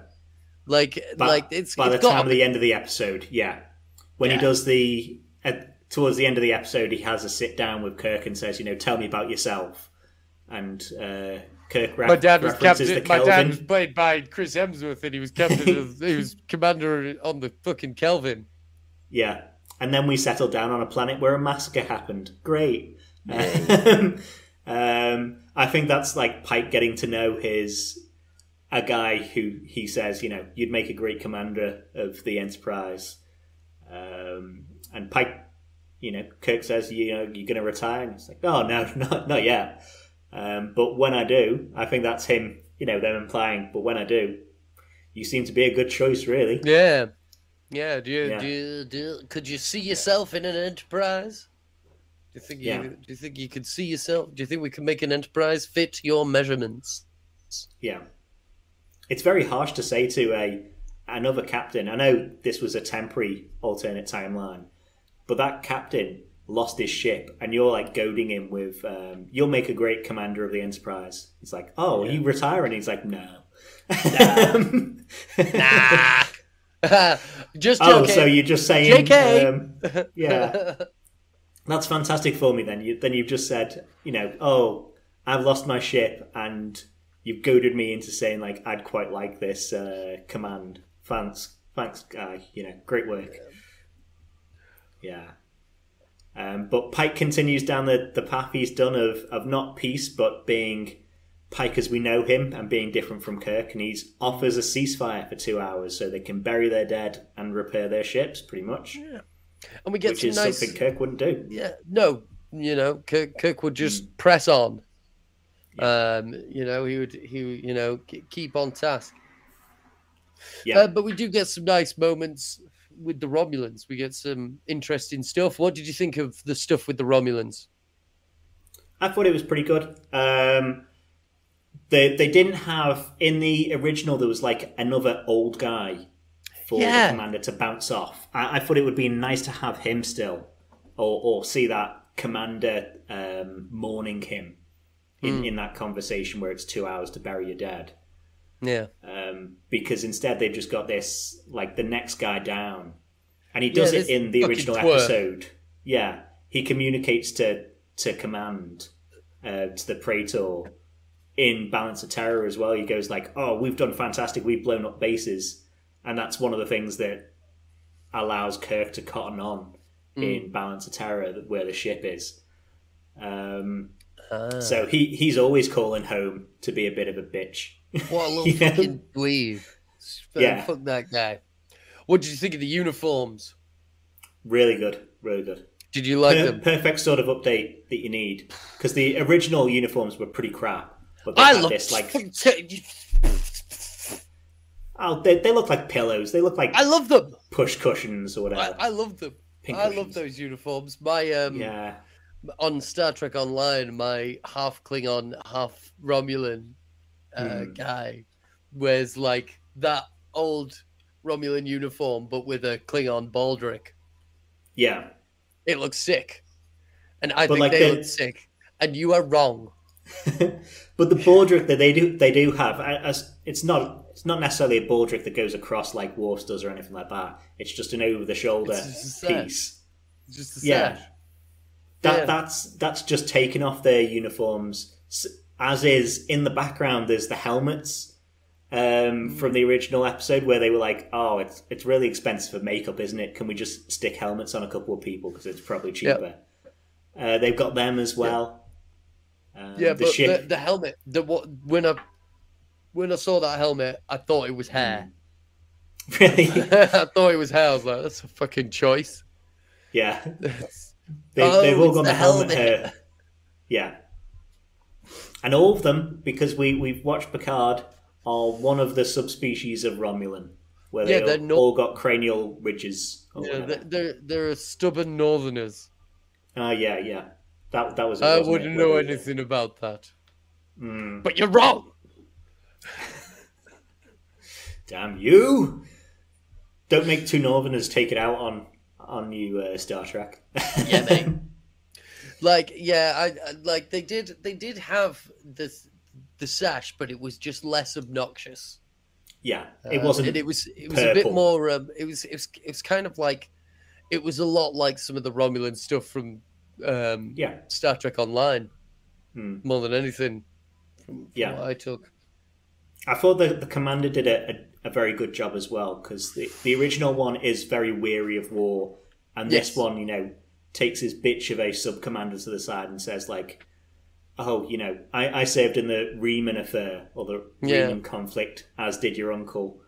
like By, like it's by it's the time of the end of the episode, yeah. When Yeah. he does the at, towards the end of the episode, he has a sit down with Kirk and says, "You know, tell me about yourself." And uh, Kirk re- My dad was references captain. the My dad was played by Chris Hemsworth, and he was captain of. he was [LAUGHS] commander on the fucking Kelvin. Yeah, and then we settled down on a planet where a massacre happened. Great. Um, [LAUGHS] um, I think that's like Pike getting to know his a guy who he says, you know, you'd make a great commander of the Enterprise. Um, and Pike, you know, Kirk says, you know, you're going to retire, and he's like, oh no, [LAUGHS] not not yet. Um, but when I do, I think that's him. You know, them implying, but when I do, you seem to be a good choice, really. Yeah, yeah. Do you, Yeah. do you, do you- could you see yourself in an enterprise? Do you think you Yeah. do you think you could see yourself? Do you think we can make an enterprise fit your measurements? Yeah, it's very harsh to say to a another captain. I know this was a temporary alternate timeline, but that captain lost his ship, and you're like goading him with, um, "You'll make a great commander of the Enterprise." He's like, "Oh, are you retiring?" He's like, "No." Nah. [LAUGHS] [LAUGHS] Just oh, so you're just saying? JK. Um, [LAUGHS] yeah, that's fantastic for me. Then you then you've just said, you know, oh, I've lost my ship, and you've goaded me into saying like I'd quite like this uh, command. Thanks, thanks, guy. You know, great work. Yeah. Um, but Pike continues down the, the path he's done of, of not peace, but being Pike as we know him and being different from Kirk. And he offers a ceasefire for two hours so they can bury their dead and repair their ships, pretty much. and we get Which some is nice. something Kirk wouldn't do. Yeah, no, you know, Kirk, Kirk would just Mm. press on. Um, you know, he would, he, you know, keep on task. Yeah. Uh, but we do get some nice moments with the Romulans. We get some interesting stuff. What did you think of the stuff with the Romulans? I thought it was pretty good. Um, they they didn't have in the original there was like another old guy for Yeah. the commander to bounce off. I, I thought it would be nice to have him still, or or see that commander um, mourning him in, Hmm. in that conversation where it's two hours to bury your dad. Yeah. Um, because instead they've just got this like the next guy down, and he does this it in the original twerp. episode. Yeah, he communicates to to command uh, to the Praetor in Balance of Terror as well. He goes like, "Oh, we've done fantastic. We've blown up bases," and that's one of the things that allows Kirk to cotton on Hmm. in Balance of Terror, where the ship is. Um, Ah. so he he's always calling home to be a bit of a bitch. What a little [LAUGHS] Yeah. fucking dweeb. Yeah. Fuck that guy. What did you think of the uniforms? Really good, really good. Did you like Per- them? perfect sort of update that you need because the original uniforms were pretty crap. But they I love this like oh they, they look like pillows. They look like I love them. push cushions or whatever. I love them. Pink I love those uniforms. My um yeah, on Star Trek Online, my half Klingon, half Romulan uh, Hmm. guy wears like that old Romulan uniform, but with a Klingon baldric. yeah. It looks sick, and I But, think like, they the- look sick. And you are wrong. [LAUGHS] but the baldric that they do they do have as it's not it's not necessarily a baldric that goes across like Worf's does or anything like that. It's just an over the shoulder It's just a sash. piece. Just a Yeah. That Yeah. that's that's just taking off their uniforms. As is in the background, there's the helmets um, from the original episode where they were like, "Oh, it's it's really expensive for makeup, isn't it? Can we just stick helmets on a couple of people because it's probably cheaper?" Uh, they've got them as well. Um, Yeah, the but the, the helmet, the what when I when I saw that helmet, I thought it was hair. [LAUGHS] really, [LAUGHS] I thought it was hair. I was like, that's a fucking choice. yeah. [LAUGHS] They, Oh, they've all got the the helmet helmet. hair. Yeah. And all of them, because we, we've watched Picard, are one of the subspecies of Romulan, where Yeah, they they're all, not- all got cranial ridges. Yeah, they're, they're they're stubborn Northerners. Ah, yeah, yeah. That that was. it, I wouldn't it? know anything about that. Mm, But you're wrong. [LAUGHS] damn you! Don't make two Northerners take it out on on you, uh, Star Trek. Yeah, mate. [LAUGHS] Like, yeah, I, I like they did they did have this the sash, but it was just less obnoxious. yeah, it Uh, wasn't. and it was it was a bit more. Um, it was it was it was kind of like it was a lot like some of the Romulan stuff from um, yeah, Star Trek Online, Hmm. more than anything. From, Yeah. what I took. I thought the, the commander did a, a, a very good job as well because the, the original one is very weary of war, and this one, you know, takes his bitch of a sub commander to the side and says like, "Oh, you know, I, I served in the Reman affair or the Yeah. Reman conflict, as did your uncle.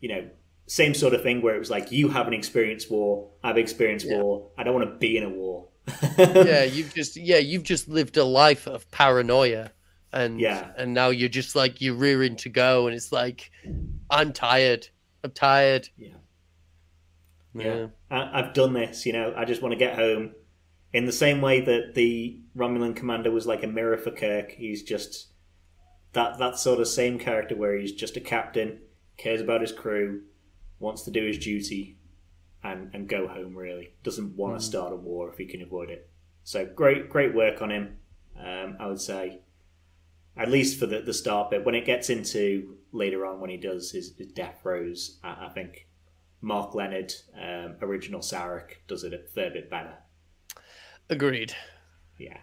You know, same sort of thing where it was like, you haven't experienced war, I've experienced Yeah. war. I don't want to be in a war. [LAUGHS] yeah, [LAUGHS] you've just yeah, you've just lived a life of paranoia, and Yeah. and now you're just like you're rearing to go, and it's like, I'm tired. I'm tired. Yeah. Yeah. Yeah. I, I've done this, you know, I just want to get home. In the same way that the Romulan commander was like a mirror for Kirk, he's just that that sort of same character where he's just a captain, cares about his crew, wants to do his duty, and and go home. Really doesn't want to start a war if he can avoid it. So great, great work on him. Um, I would say, at least for the the start bit. When it gets into later on, when he does his, his death throes, I, I think Mark Lenard, um, original Sarek, does it a fair bit better. Agreed. Yeah,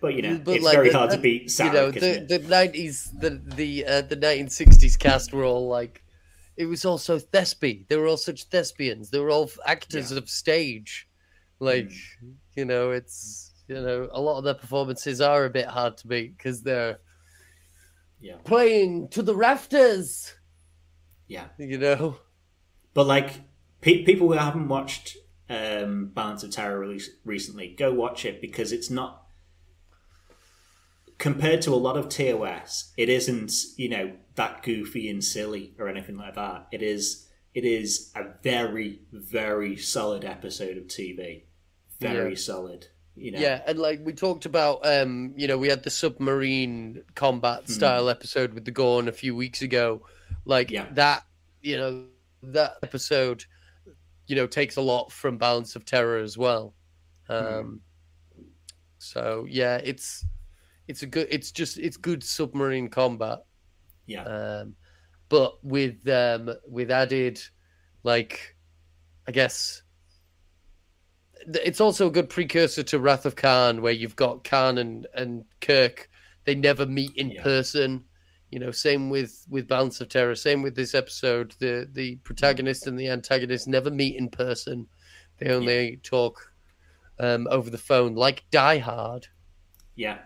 but you know, But, it's like, very the- hard to beat Sarek, you know, isn't the it? the nineties, the the uh, the nineteen sixties cast were all like, it was also thespian. They were all such thespians. They were all actors of stage. Like, Hmm. you know, it's you know, a lot of their performances are a bit hard to beat because they're Yeah, playing to the rafters. yeah. You know. But like pe- people who haven't watched um, Balance of Terror release recently, go watch it because it's not compared to a lot of TOS. It isn't you know that goofy and silly or anything like that. It is it is a very very solid episode of TV. Very Yeah. solid. You know. Yeah, and like we talked about, um, you know, we had the submarine combat Hmm. style episode with the Gorn a few weeks ago. Like Yeah. that, you know, that episode, you know, takes a lot from Balance of Terror as well. Um, so yeah, it's it's a good. It's just it's good submarine combat. Yeah. Um, but with um with added, like, I guess. It's also a good precursor to Wrath of Khan, where you've got Khan and, and Kirk. They never meet in Yeah. person. You know, same with with Balance of Terror. Same with this episode. The the protagonist and the antagonist never meet in person. They only talk um, over the phone, like Die Hard. Yeah.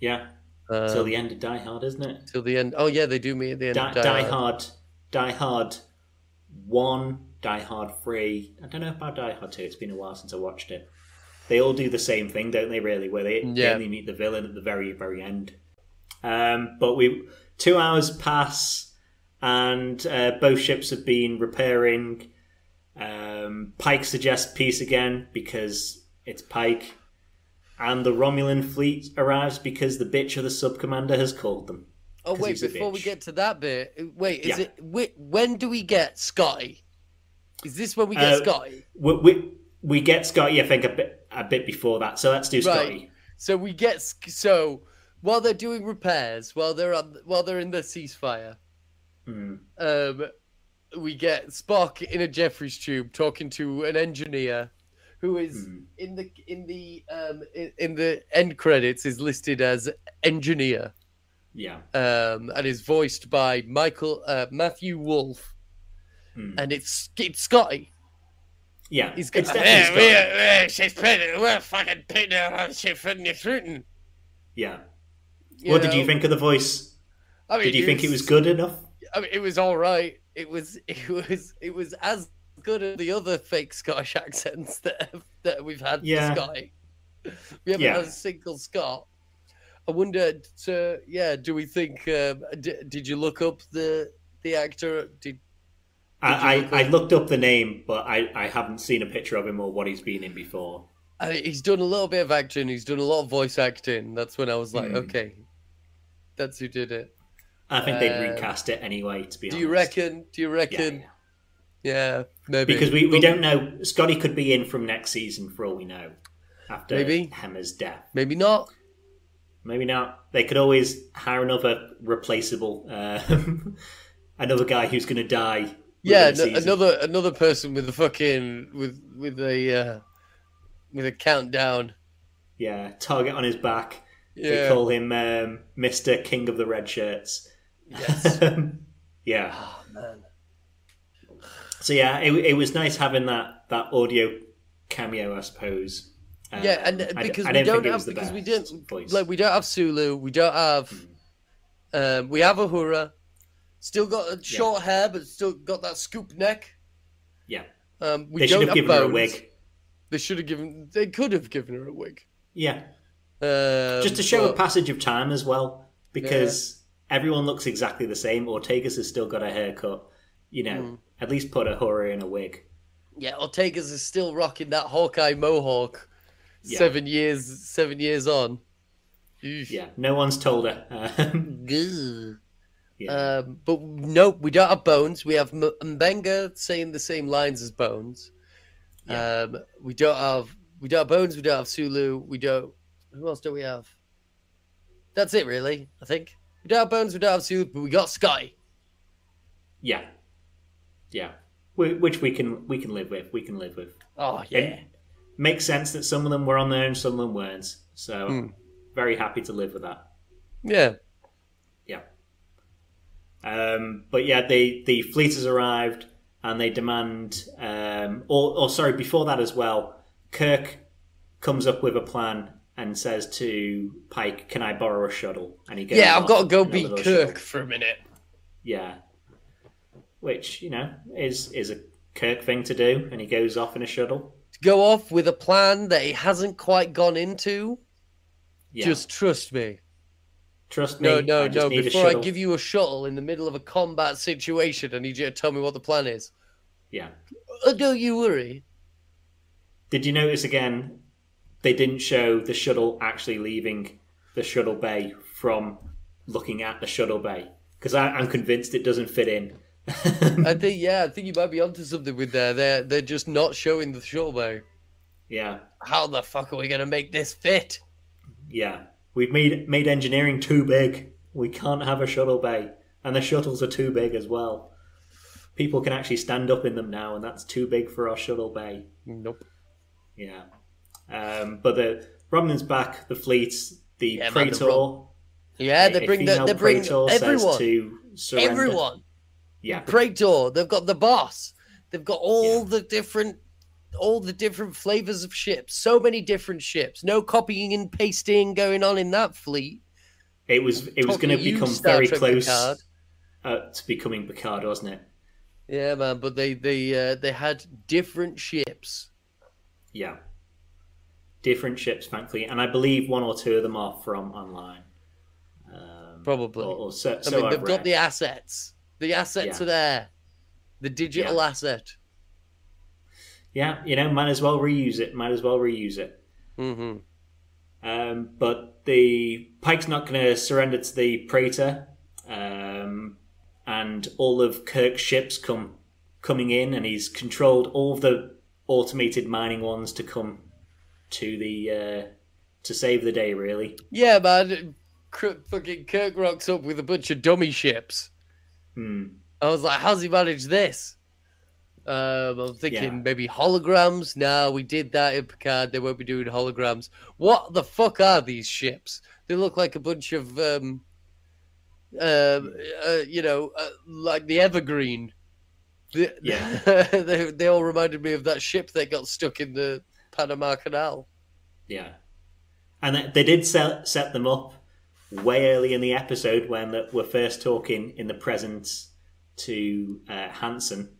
Yeah. Um, Till the end of Die Hard, isn't it? till the end. Oh yeah, they do meet at the end. Die, of Die, Die, Hard. Hard. Die Hard 1, Die Hard 3. I don't know about Die Hard 2. It's been a while since I watched it. They all do the same thing, don't they, really? Where they, they only meet the villain at the very, very end. Um, but we two hours pass, and uh, both ships have been repairing. Um, Pike suggests peace again because it's Pike, and the Romulan fleet arrives because the bitch of the sub commander has called them. Oh wait, before we get to that bit, wait, is Yeah. it when do we get Scotty? Is this when we get Uh, Scotty? We, we, we get Scotty, I think, a bit a bit before that. So let's do Scotty. Right. So we get so while they're doing repairs, while they're on, while they're in the ceasefire, Hmm. um, we get Spock in a Jefferies tube talking to an engineer who is Hmm. in the in the um in, in the end credits is listed as engineer. Yeah. um, and is voiced by Michael uh, Matthew Wolf, Hmm. and it's it's Scotty. Yeah. He's it's got definitely Scotty. we're, she's pregnant. We're fucking pregnant on shit for Newton. Yeah. What did you think of the voice? I mean, Did you think it was good enough? I mean, it was all right. It was [LAUGHS] it was it was as good as the other fake Scottish [LAUGHS] accents that that we've had Yeah. for Scotty. We haven't Yeah. had a single Scot. I wonder, so, yeah, do we think? Um, d- did you look up the the actor? Did I, look I, I looked up the name, but I, I haven't seen a picture of him or what he's been in before. I mean, he's done a little bit of acting. He's done a lot of voice acting. That's when I was like, Hmm. okay, that's who did it. I think they'd Uh, recast it anyway, to be Do honest. Do you reckon? Do you reckon? yeah. Yeah, maybe. Because we, we don't know. Scotty could be in from next season for all we know. After Maybe. Hemmer's death. Maybe not. Maybe not. They could always hire another replaceable, uh, [LAUGHS] another guy who's going to die. Yeah, no, another another person with a fucking with with a uh, with a countdown. Yeah, target on his back. They call him um, Mister King of the Red Shirts. Yes. [LAUGHS] yeah. oh man. So yeah, it, it was nice having that that audio cameo, I suppose. Um, Yeah, and uh, because I we don't don't have because we didn't voice. like we don't have Sulu, we don't have um we have Uhura, still got short hair but still got that scoop neck. yeah, Um, we they don't should have given her a wig. They should have given. They could have given her a wig. Yeah, Um, just to show a passage of time as well, because everyone looks exactly the same. Ortegas has still got a haircut. You know, Hmm. at least put Uhura in a wig. Yeah, Ortegas is still rocking that Hawkeye mohawk. Yeah. Seven years, seven years on. Oof. Yeah, no one's told her. [LAUGHS] Yeah. Um, but no, we don't have Bones. We have M- Mbenga saying the same lines as Bones. Yeah. Um, we don't have we don't have Bones. We don't have Sulu. We don't. Who else do we have? That's it, really. I think we don't have Bones. We don't have Sulu, but we got Sky. yeah, yeah. Wh- Which we can we can live with. We can live with. Oh yeah. It makes sense that some of them were on there and some of them weren't. So Hmm. very happy to live with that. Yeah. Yeah. Um, but yeah, the the fleet has arrived and they demand. Um, or, or sorry, before that as well, Kirk comes up with a plan and says to Pike, "Can I borrow a shuttle?" And he goes, Yeah, I've got to go in a be Kirk shuttle. for a minute. Yeah. Which you know is is a Kirk thing to do, and he goes off in a shuttle. To go off with a plan that he hasn't quite gone into. Yeah. Just trust me. trust me. No, no, no. Before I give you a shuttle in the middle of a combat situation, I need you to tell me what the plan is. Yeah. Oh, don't you worry. Did you notice again? They didn't show the shuttle actually leaving the shuttle bay from looking at the shuttle bay because I'm convinced it doesn't fit in I think yeah, I think you might be onto something with there. They're they're just not showing the shuttle bay. yeah, How the fuck are we gonna make this fit? yeah. We've made made engineering too big. We can't have a shuttle bay, and the shuttles are too big as well. People can actually stand up in them now, and that's too big for our shuttle bay. Nope. Yeah. Um, but the Romulans back, the fleet, the Yeah, man, the Praetor. Yeah, they bring the, they bring Praetor everyone, to surrender. everyone. Yeah, Praetor. They've got the boss. They've got all the different, all the different flavors of ships. So many different ships. No copying and pasting going on in that fleet. it was it was going to to become Star very Trek close uh, to becoming Picard, wasn't it? Yeah, man. But they they uh, they had different ships. Yeah. Different ships, thankfully, and I believe one or two of them are from online. Um, Probably. Or, or so, I so mean, I've they've read. got the assets. The assets Yeah. are there. The digital Yeah. asset. Yeah, you know, might as well reuse it. Might as well reuse it. hmm Um, but the Pike's not going to surrender to the Praetor, um, and all of Kirk's ships come coming in, and he's controlled all of the automated mining ones to come to the uh, to save the day. Really, Yeah, man. K- fucking Kirk rocks up with a bunch of dummy ships. Hmm. I was like, how's he managed this? Um, I'm thinking Yeah. maybe holograms. No, we did that in Picard. They won't be doing holograms. What the fuck are these ships? They look like a bunch of, um, um, uh, you know, uh, like the Evergreen. The- Yeah. [LAUGHS] they, they all reminded me of that ship that got stuck in the Panama Canal. yeah. And they- did set set them up way early in the episode when we're first talking in the present to uh, Hansen.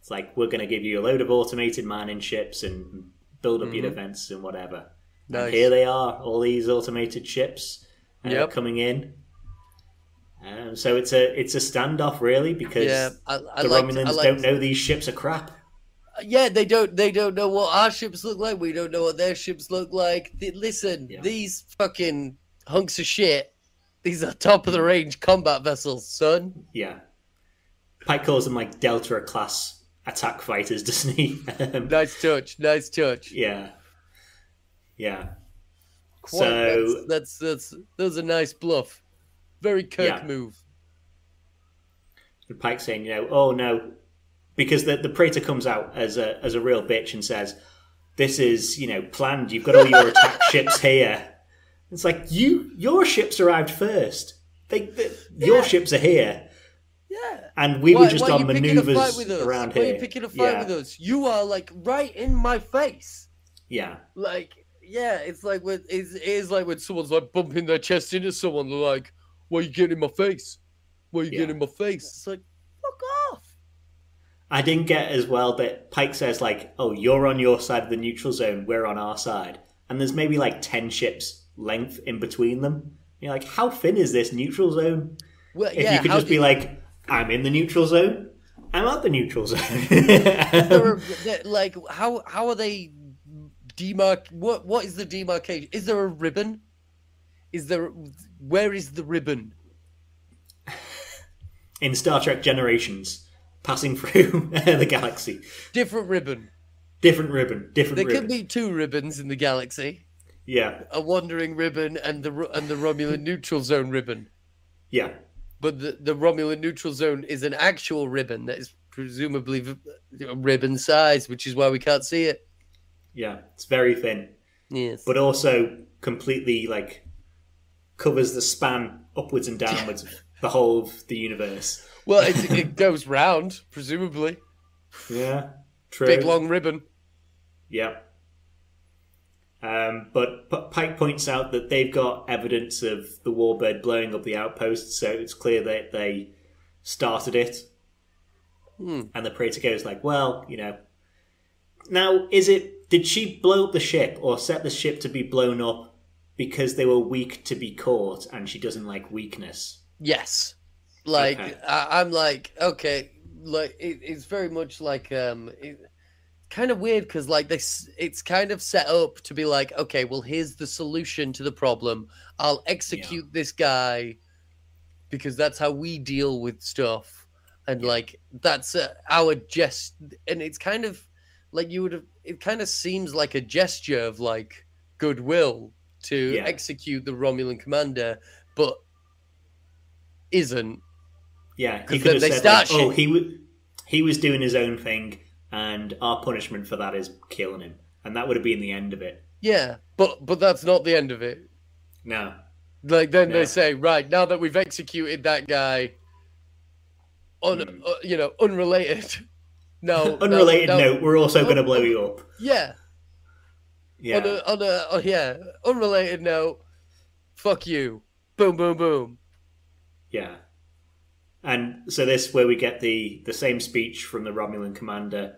It's like we're going to give you a load of automated mining ships and build up your Mhm. defenses and whatever. Nice. And here they are, all these automated ships uh, Yep. coming in. Um, so it's a it's a standoff really because Yeah, I, I the liked- I Romulans liked- don't know these ships are crap. Yeah, they don't. They don't know what our ships look like. We don't know what their ships look like. Listen, Yeah. these fucking hunks of shit. These are top of the range combat vessels, son. Yeah, Pike calls them like Delta class attack fighters, [LAUGHS] doesn't he? Um, Nice touch. Nice touch. yeah, yeah. Quite, So- that's, that's that's that was a nice bluff. Very Kirk Yeah. move. And Pike saying, you know, oh no, because the the Praetor comes out as a as a real bitch and says, "This is you know planned. You've got all your attack [LAUGHS] ships here." It's like you your ships arrived first. They, they your ships are here, Yeah. and we why, were just on you picking a fight maneuvers around why here. are you picking a fight yeah, with us? You are like right in my face. yeah, Like, yeah, it's like when it's, it is like when someone's like bumping their chest into someone. They're like, "Why are you getting in my face? Why are you Yeah. getting in my face?" It's like, fuck off. I didn't get as well that Pike says like, "Oh, you're on your side of the neutral zone. We're on our side," and there's maybe like ten ships length in between them. You're like, how thin is this neutral zone? Well, If yeah, you could just be do- like, I'm in the neutral zone. I'm out the neutral zone. there [LAUGHS] are- like how how are they demarc? What what is the demarcation? Is there a ribbon? Is there where is the ribbon? in Star Trek Generations, passing through [LAUGHS] the galaxy. Different ribbon. Different ribbon, different There ribbon. could be two ribbons in the galaxy: Yeah, a wandering ribbon and the and the Romulan neutral zone ribbon. yeah, But the, the Romulan neutral zone is an actual ribbon that is presumably ribbon size, which is why we can't see it. yeah. It's very thin, Yes. but also completely like covers the span upwards and downwards the whole of the universe. well, it, it goes round, presumably. Yeah, true. Big long ribbon. Yep. Um, but, but Pike points out that they've got evidence of the Warbird blowing up the outpost, so it's clear that they started it. Hmm. And the Praetor goes like, "Well, you know, now is it? Did she blow up the ship or set the ship to be blown up because they were weak to be caught, and she doesn't like weakness?" Yes. Like Okay. I, I'm like okay, like it, it's very much like um, it, kind of weird because like this, it's kind of set up to be like okay, well here's the solution to the problem. I'll execute this guy because that's how we deal with stuff. and like that's uh, our jest, and it's kind of like you would have. It kind of seems like a gesture of like goodwill to Yeah. execute the Romulan commander, but isn't. Yeah, 'Cause he then could they start like, "Oh, he w- he was doing his own thing, and our punishment for that is killing him," and that would have been the end of it. Yeah, but but that's not the end of it. No, Like then Yeah. they say, right now that we've executed that guy, un, Hmm. uh, you know, unrelated. [LAUGHS] No, unrelated no, no, note, we're also going to blow you up. Yeah, Yeah, on a, on a oh, yeah, unrelated note. Fuck you. Boom, boom, boom. Yeah. And so this where we get the the same speech from the Romulan commander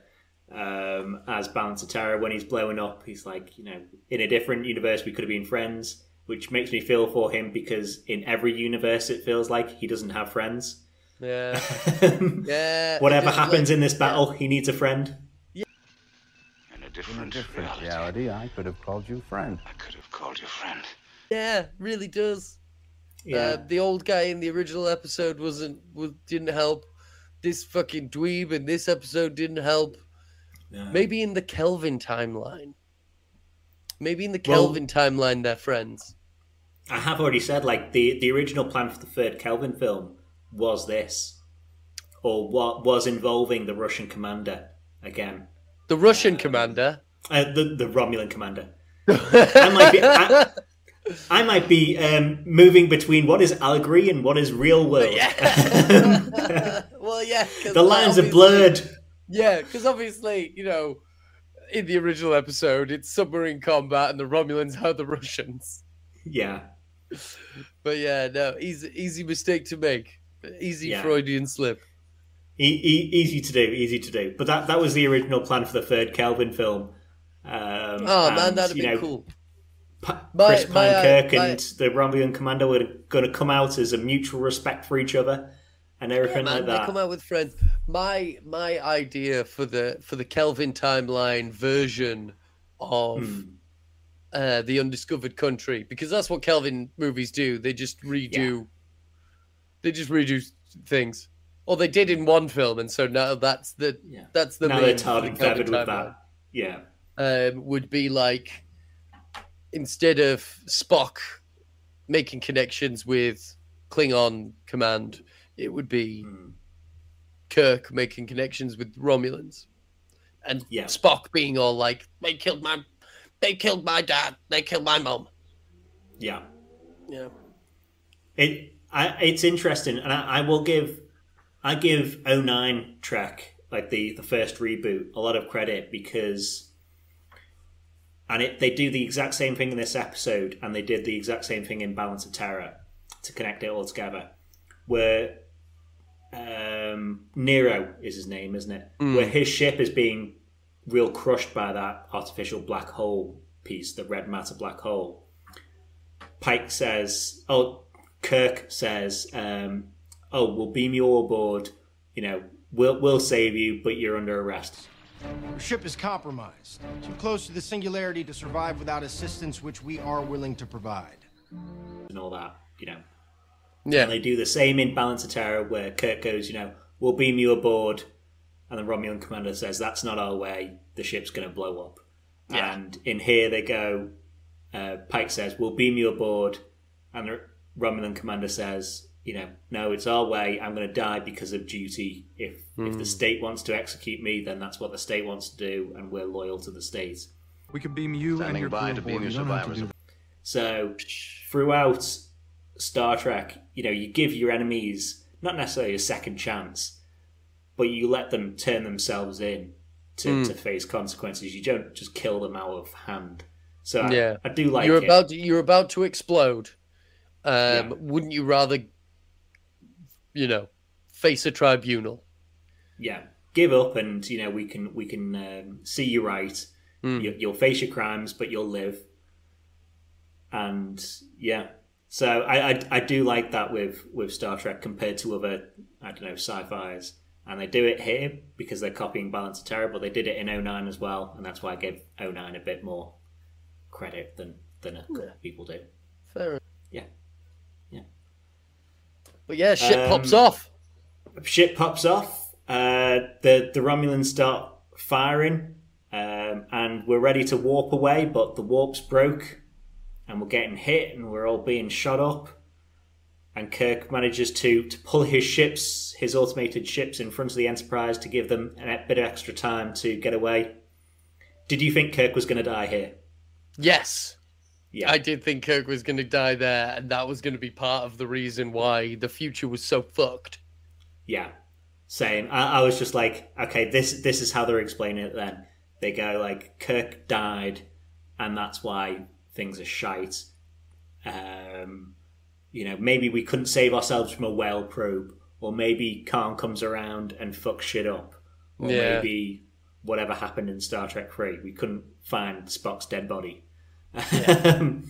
um, as Balance of Terror when he's blowing up. He's like, you know, in a different universe we could have been friends, which makes me feel for him because in every universe it feels like he doesn't have friends. Yeah, [LAUGHS] yeah. Whatever happens like- in this battle, he needs a friend. Yeah. In a different, different reality, reality, I could have called you friend. I could have called you friend. Yeah, really does. Yeah, Uh, the old guy in the original episode wasn't was, didn't help. This fucking dweeb in this episode didn't help. No. Maybe in the Kelvin timeline. Maybe in the Well- Kelvin timeline they're friends. I have already said like the the original plan for the third Kelvin film was this, or what was involving the Russian commander again, The Russian commander. uh, the the Romulan commander. [LAUGHS] I might be. I, I might be um, moving between what is allegory and what is real world. Yeah. [LAUGHS] well, yeah. the lines are blurred. Yeah, because obviously, you know, in the original episode, it's submarine combat and the Romulans are the Russians. Yeah, But yeah, no, easy, easy mistake to make. Easy Yeah. Freudian slip. e- e- easy to do, easy to do. But that that was the original plan for the third Kelvin film. Um, Oh man, and, that'd be know, cool. Pa- Chris my, uh, Pankirk my- and the Romulan commander were going to come out as a mutual respect for each other and Yeah, everything man, like they that. come out with friends. My my idea for the for the Kelvin timeline version of Hmm. uh, the undiscovered country, because that's what Kelvin movies do. They just redo. They just redo things, or they did in one film, and so now that's the Yeah. that's the now main they're for tarred and Kelvin feathered with that. Yeah, um, would be like instead of Spock making connections with Klingon command, it would be Hmm. Kirk making connections with Romulans, and Yeah. Spock being all like, "They killed my, they killed my dad, they killed my mom." yeah. Yeah, It I, it's interesting, and I, I will give I give 09 Trek like the the first reboot a lot of credit because. And it, they do the exact same thing in this episode, and they did the exact same thing in Balance of Terror to connect it all together. Where um, Nero is his name, isn't it? Where his ship is being real crushed by that artificial black hole piece, the red matter black hole. Pike says, "Oh, Kirk says, um, oh, we'll beam you all aboard. You know, we'll we'll save you, but you're under arrest." Your ship is compromised. Too close to the singularity to survive without assistance, which we are willing to provide. and all that, you know. yeah, And they do the same in Balance of Terror, where Kirk goes, you know, we'll beam you aboard, and the Romulan commander says, that's not our way, the ship's going to blow up. Yeah. And in here they go, uh, Pike says, we'll beam you aboard, and the Romulan commander says, you know, no, it's our way, I'm going to die because of duty. If, if the state wants to execute me, then that's what the state wants to do, and we're loyal to the state. We can beam you and Standing your by crew to beam your You don't have to survivors. So throughout Star Trek, you know, you give your enemies not necessarily a second chance, but you let them turn themselves in to, to face consequences. You don't just kill them out of hand. So I, Yeah. I do like you're it. about to, you're about to explode. Um, Yeah. Wouldn't you rather, you know, face a tribunal? yeah, give up, and you know we can we can um, see you right. Hmm. You, you'll face your crimes, but you'll live. And yeah, so I, I I do like that with with Star Trek compared to other I don't know sci-fi's, and they do it here because they're copying Balance of Terror, but they did it in 09 as well, and that's why I gave 09 a bit more credit than than a couple of people do. Fair enough. Yeah, yeah. But yeah, shit Um, pops off. ship pops off. Uh, the the Romulans start firing, um, and we're ready to warp away, but the warp's broke, and we're getting hit, and we're all being shot up. And Kirk manages to to pull his ships, his automated ships, in front of the Enterprise to give them a bit of extra time to get away. Did you think Kirk was going to die here? Yes. Yeah, I did think Kirk was going to die there, and that was going to be part of the reason why the future was so fucked. Yeah, same. I, I was just like, okay, this this is how they're explaining it. Then they go like, Kirk died, and that's why things are shite. Um, you know, maybe we couldn't save ourselves from a whale probe, or maybe Khan comes around and fucks shit up, or Yeah. maybe whatever happened in Star Trek Three, we couldn't find Spock's dead body. [LAUGHS]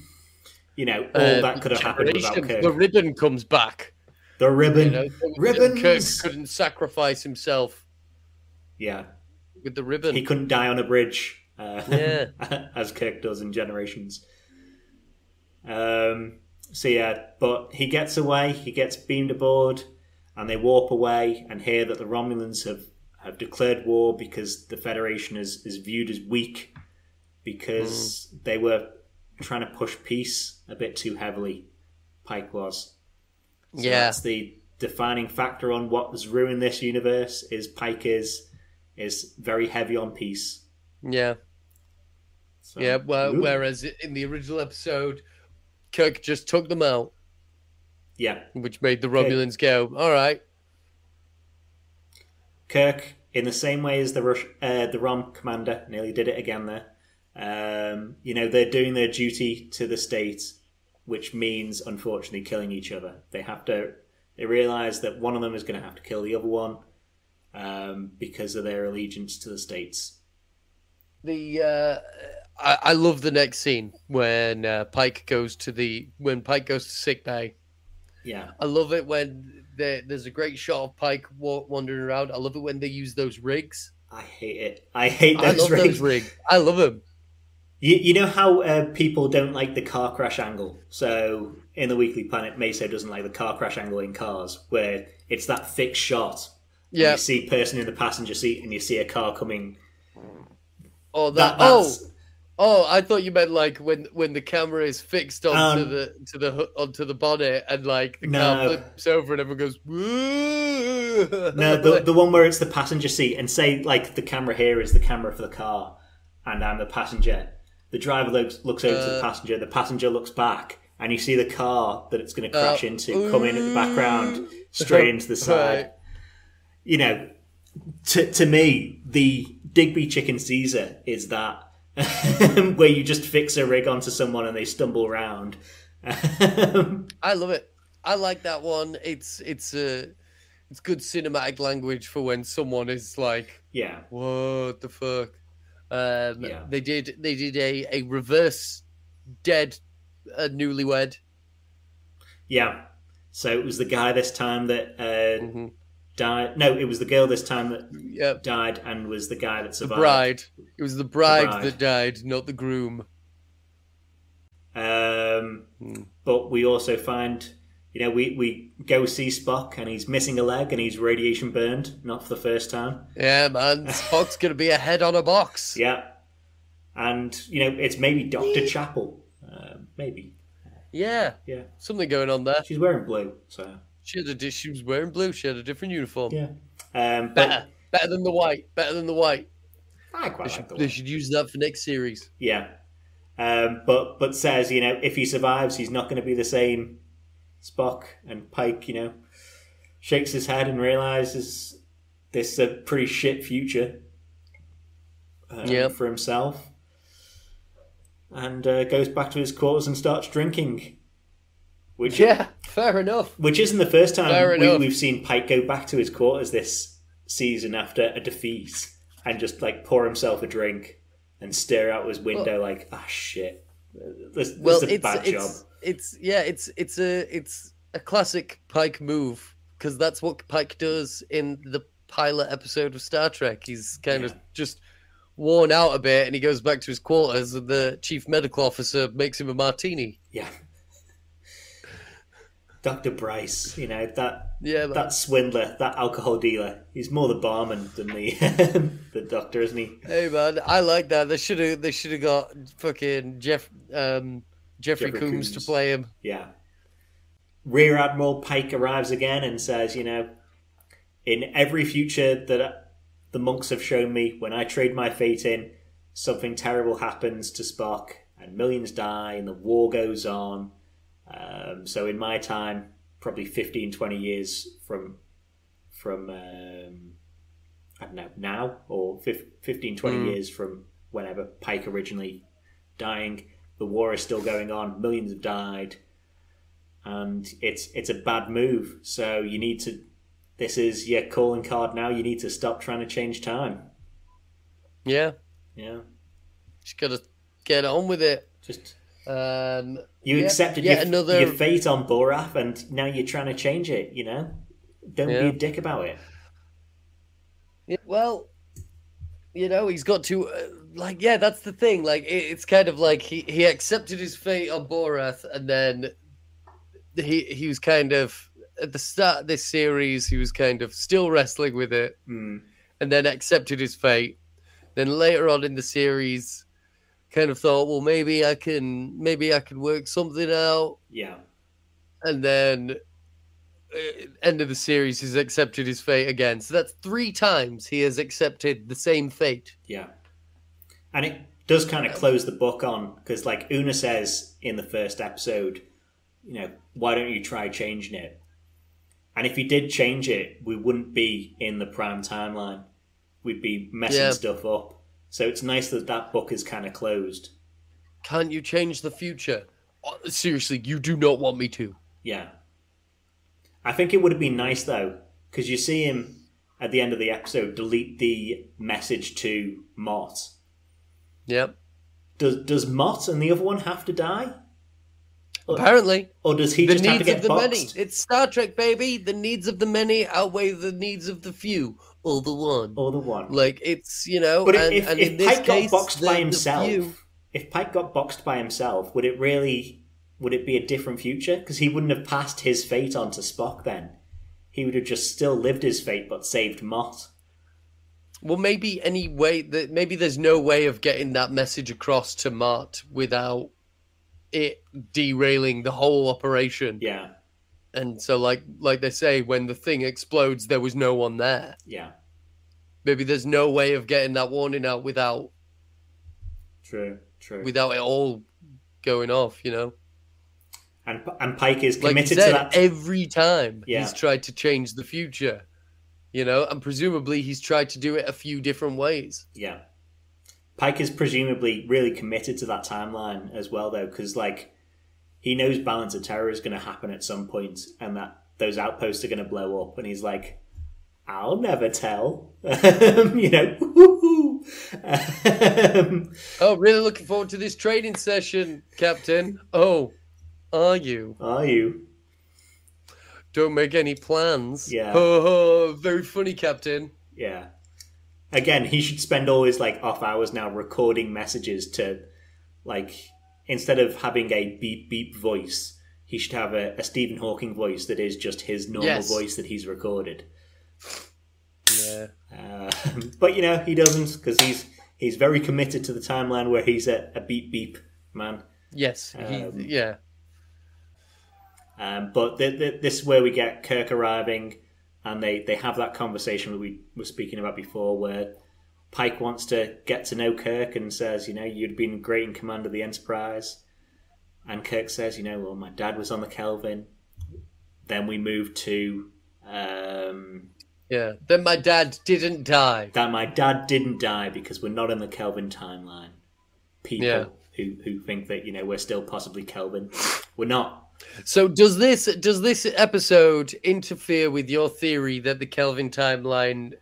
you know, all Uh, that could have happened without Kirk. The ribbon comes back. the ribbon, You know, ribbons. Kirk couldn't sacrifice himself yeah. with the ribbon. he couldn't die on a bridge uh, Yeah. [LAUGHS] as kirk does in generations um, so yeah but he gets away he gets beamed aboard and they warp away and hear that the romulans have, have declared war because the federation is, is viewed as weak because they were trying to push peace a bit too heavily pike was so Yeah. that's the defining factor on what has ruined this universe is pike is is very heavy on peace yeah. So- Yeah, well, Ooh. whereas in the original episode, Kirk just took them out, yeah, which made the Romulans go, "All right, Kirk, in the same way as the Rush, uh, the Rom commander, nearly did it again there. Um, you know, they're doing their duty to the state, which means unfortunately killing each other. They have to. They realize that one of them is going to have to kill the other one um, because of their allegiance to the states. the uh, I, I love the next scene when uh, Pike goes to the when Pike goes to sick bay. Yeah, I love it when there, there's a great shot of Pike wa- wandering around. I love it when they use those rigs. I hate it. I hate I love rigs. those rigs. I love them. You, you know how uh, people don't like the car crash angle? So in the Weekly Planet, Maso doesn't like the car crash angle in cars, where it's that fixed shot. Yeah. You see a person in the passenger seat and you see a car coming. Oh, that. That, oh, oh! I thought you meant like when when the camera is fixed onto Um, the to the onto the bonnet and like the No. car flips over and everyone goes. Woo! no, [LAUGHS] the, the one where it's the passenger seat and say like the camera here is the camera for the car and I'm the passenger. The driver looks, looks over to the Uh, passenger, the passenger looks back and you see the car that it's going to crash Uh, into come in at the background straight into the [LAUGHS] side. Right. you know, to to me, the Digby chicken Caesar is that [LAUGHS] where you just fix a rig onto someone and they stumble around. [LAUGHS] I love it. I like that one. It's it's uh, it's good cinematic language for when someone is like, yeah, "What the fuck?" Um, Yeah. They did they did a a reverse dead uh, newlywed. yeah. So it was the guy this time that uh, Mhm. died. No, it was the girl this time that Yep. died, and was the guy that survived. The bride. It was the bride, bride. that died, not the groom. Um, Hmm. but we also find, you know, we, we go see Spock and he's missing a leg and he's radiation burned, not for the first time. Yeah, man. Spock's gonna be a head on a box. Yeah. And, you know, it's maybe Dr. Chapel. Uh, maybe. Yeah, Yeah. something going on there. She's wearing blue, so. She had a she was wearing blue. She had a different uniform. Yeah. Um, but Better, better than the white. Better than the white. I quite They like should, the they should use that for next series. Yeah. Um, but but says, you know, if he survives, he's not going to be the same Spock. And Pike, you know, shakes his head and realizes this is a pretty shit future um, Yep. for himself. And uh, goes back to his quarters and starts drinking. Which, Yeah, fair enough. which isn't the first time we, we've seen Pike go back to his quarters this season after a defeat and just like pour himself a drink and stare out his window like, ah, shit. This, this Well, is a bad job. It's yeah, it's it's a it's a classic Pike move because that's what Pike does in the pilot episode of Star Trek. He's kind of just worn out a bit, and he goes back to his quarters, and the chief medical officer makes him a martini. Yeah. Dr. Boyce, you know, that Yeah, man. that swindler, that alcohol dealer. He's more the barman than the [LAUGHS] the doctor, isn't he? Hey man, I like that. They should have they should have got fucking Jeff um Jeffrey, Jeffrey Coombs, Combs. to play him. Yeah. Rear Admiral Pike arrives again and says, you know, in every future that the monks have shown me, when I trade my fate in, something terrible happens to Spock and millions die and the war goes on. Um, so in my time, probably 15, 20 years from, from um, I don't know, now or fif- 15, 20 years from whenever Pike originally dying, the war is still going on, millions have died and it's it's a bad move. So you need to. This is your calling card now. You need to stop trying to change time. Yeah, Yeah, just gotta get on with it. just Um, you Yeah, accepted yet your, another- your fate on Boreth, and now you're trying to change it. You know, don't Yeah. be a dick about it. Yeah, well, you know, he's got to uh, like, yeah, that's the thing. Like, it, it's kind of like he he accepted his fate on Boreth, and then he he was kind of at the start of this series, he was kind of still wrestling with it, Hmm. and then accepted his fate. Then later on in the series, kind of thought, well, maybe I can maybe I can work something out, Yeah, and then. uh, End of the series, he's accepted his fate again. So that's three times he has accepted the same fate. yeah, and it does kind of close the book on because, like Una says in the first episode, you know, why don't you try changing it? And if you did change it, we wouldn't be in the prime timeline. We'd be messing Yeah. stuff up. So it's nice that that book is kind of closed. Can't you change the future? Oh, Seriously, you do not want me to. Yeah. I think it would have been nice though, because you see him at the end of the episode delete the message to Mott. Yep. Does does Mott and the other one have to die, Apparently, or does he the just have to needs get of the boxed? many. It's Star Trek, baby. The needs of the many outweigh the needs of the few, or the one. Or the one? Like it's you know, But and, if, and if in this Pike case, got boxed the, by himself, few- if Pike got boxed by himself, would it really would it be a different future? Because he wouldn't have passed his fate on to Spock. Then he would have just still lived his fate, but saved Mott. Well, maybe any way that maybe there's no way of getting that message across to Mott without it derailing the whole operation. Yeah, And so, like like they say, when the thing explodes, there was no one there. yeah, Maybe there's no way of getting that warning out without true, true. without it all going off. You know, and and Pike is like committed said, to that. every time Yeah. he's tried to change the future. You know, and presumably he's tried to do it a few different ways. Yeah. Pike is presumably really committed to that timeline as well, though, because like he knows Balance of Terror is going to happen at some point, and that those outposts are going to blow up, and he's like, "I'll never tell," [LAUGHS] you know. um, Oh, really looking forward to this training session, Captain. Oh, are you? are you? Don't make any plans. Yeah. Oh, very funny, Captain. Yeah. Again, he should spend all his like off hours now recording messages to, like, instead of having a beep beep voice, he should have a, a Stephen Hawking voice that is just his normal Yes. voice that he's recorded. Yeah. Uh, but you know he doesn't because he's he's very committed to the timeline where he's a, a beep beep man. Yes. He, Um, yeah. Um, but th- th- this is where we get Kirk arriving, and they, they have that conversation that we were speaking about before, where Pike wants to get to know Kirk and says, you know, you'd been great in command of the Enterprise. And Kirk says, you know, well, my dad was on the Kelvin. Then we moved to um, Yeah. Then my dad didn't die. that my dad didn't die because we're not in the Kelvin timeline. People Yeah. who, who think that, you know, we're still possibly Kelvin. We're not. So does this does this episode interfere with your theory that the Kelvin timeline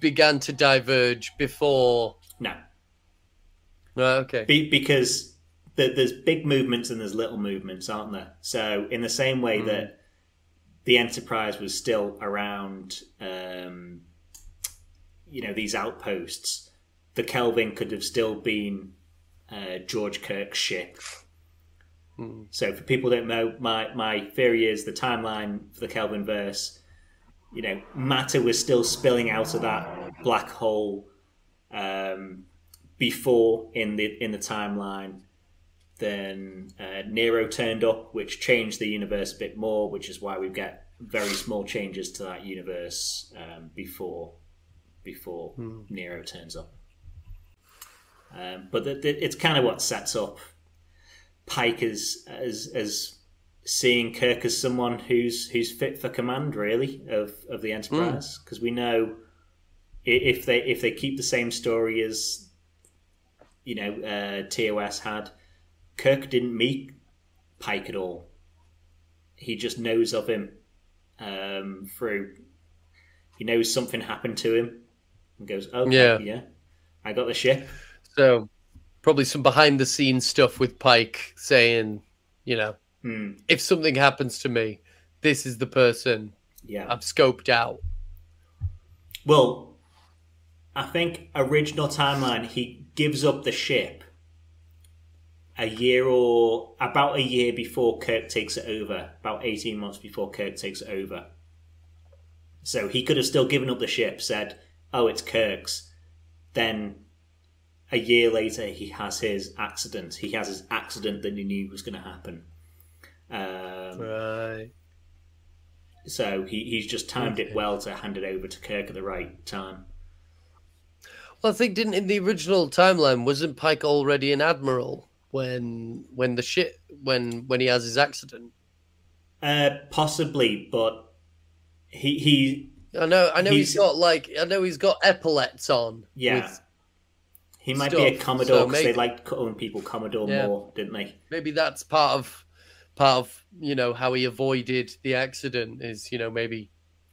began to diverge before? No. No, okay. Be, because the, there's big movements and there's little movements, aren't there? So in the same way that the Enterprise was still around, um, you know, these outposts, the Kelvin could have still been uh, George Kirk's ship. So for people don't know, my my theory is the timeline for the Kelvin verse. You know, matter was still spilling out of that black hole um, before in the in the timeline. Then uh, Nero turned up, which changed the universe a bit more, which is why we get very small changes to that universe um, before before Nero turns up. Um, but the, the, it's kind of what sets up Pike as as as seeing Kirk as someone who's who's fit for command, really, of of the Enterprise, because we know if they if they keep the same story as you know uh, TOS had, Kirk didn't meet Pike at all. He just knows of him um, through. He knows something happened to him, and goes, "Okay, Yeah. yeah, I got the ship." So probably some behind the scenes stuff with Pike saying, you know, Hmm. if something happens to me, this is the person Yeah. I've scoped out. Well, I think original timeline he gives up the ship a year or about a year before Kirk takes it over, about eighteen months before Kirk takes it over. So he could have still given up the ship, said, "Oh, it's Kirk's." Then a year later, he has his accident. He has his accident that he knew was going to happen. Um, Right. so he, he's just timed it well to hand it over to Kirk at the right time. Well, I think didn't in the original timeline wasn't Pike already an admiral when when the shit when when he has his accident? Uh, possibly, but he he I know I know he's He's- got like I know he's got epaulets on. yeah with- he might be a stuff, commodore so because they liked calling people commodore Yeah. more, didn't they? maybe that's part of part of you know how he avoided the accident is you know maybe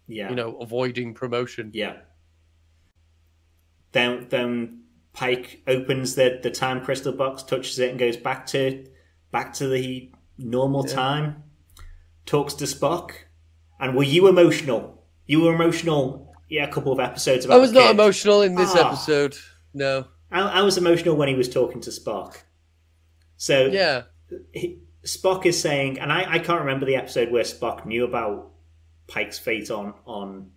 Yeah, you know avoiding promotion. yeah. Then then Pike opens the the time crystal box, touches it, and goes back to back to the normal time. Talks to Spock, and were you emotional? You were emotional. Yeah, a couple of episodes about. I was not kid. emotional in this Ah. episode. No. I, I was emotional when he was talking to Spock. So Yeah. he, Spock is saying, and I, I can't remember the episode where Spock knew about Pike's fate on on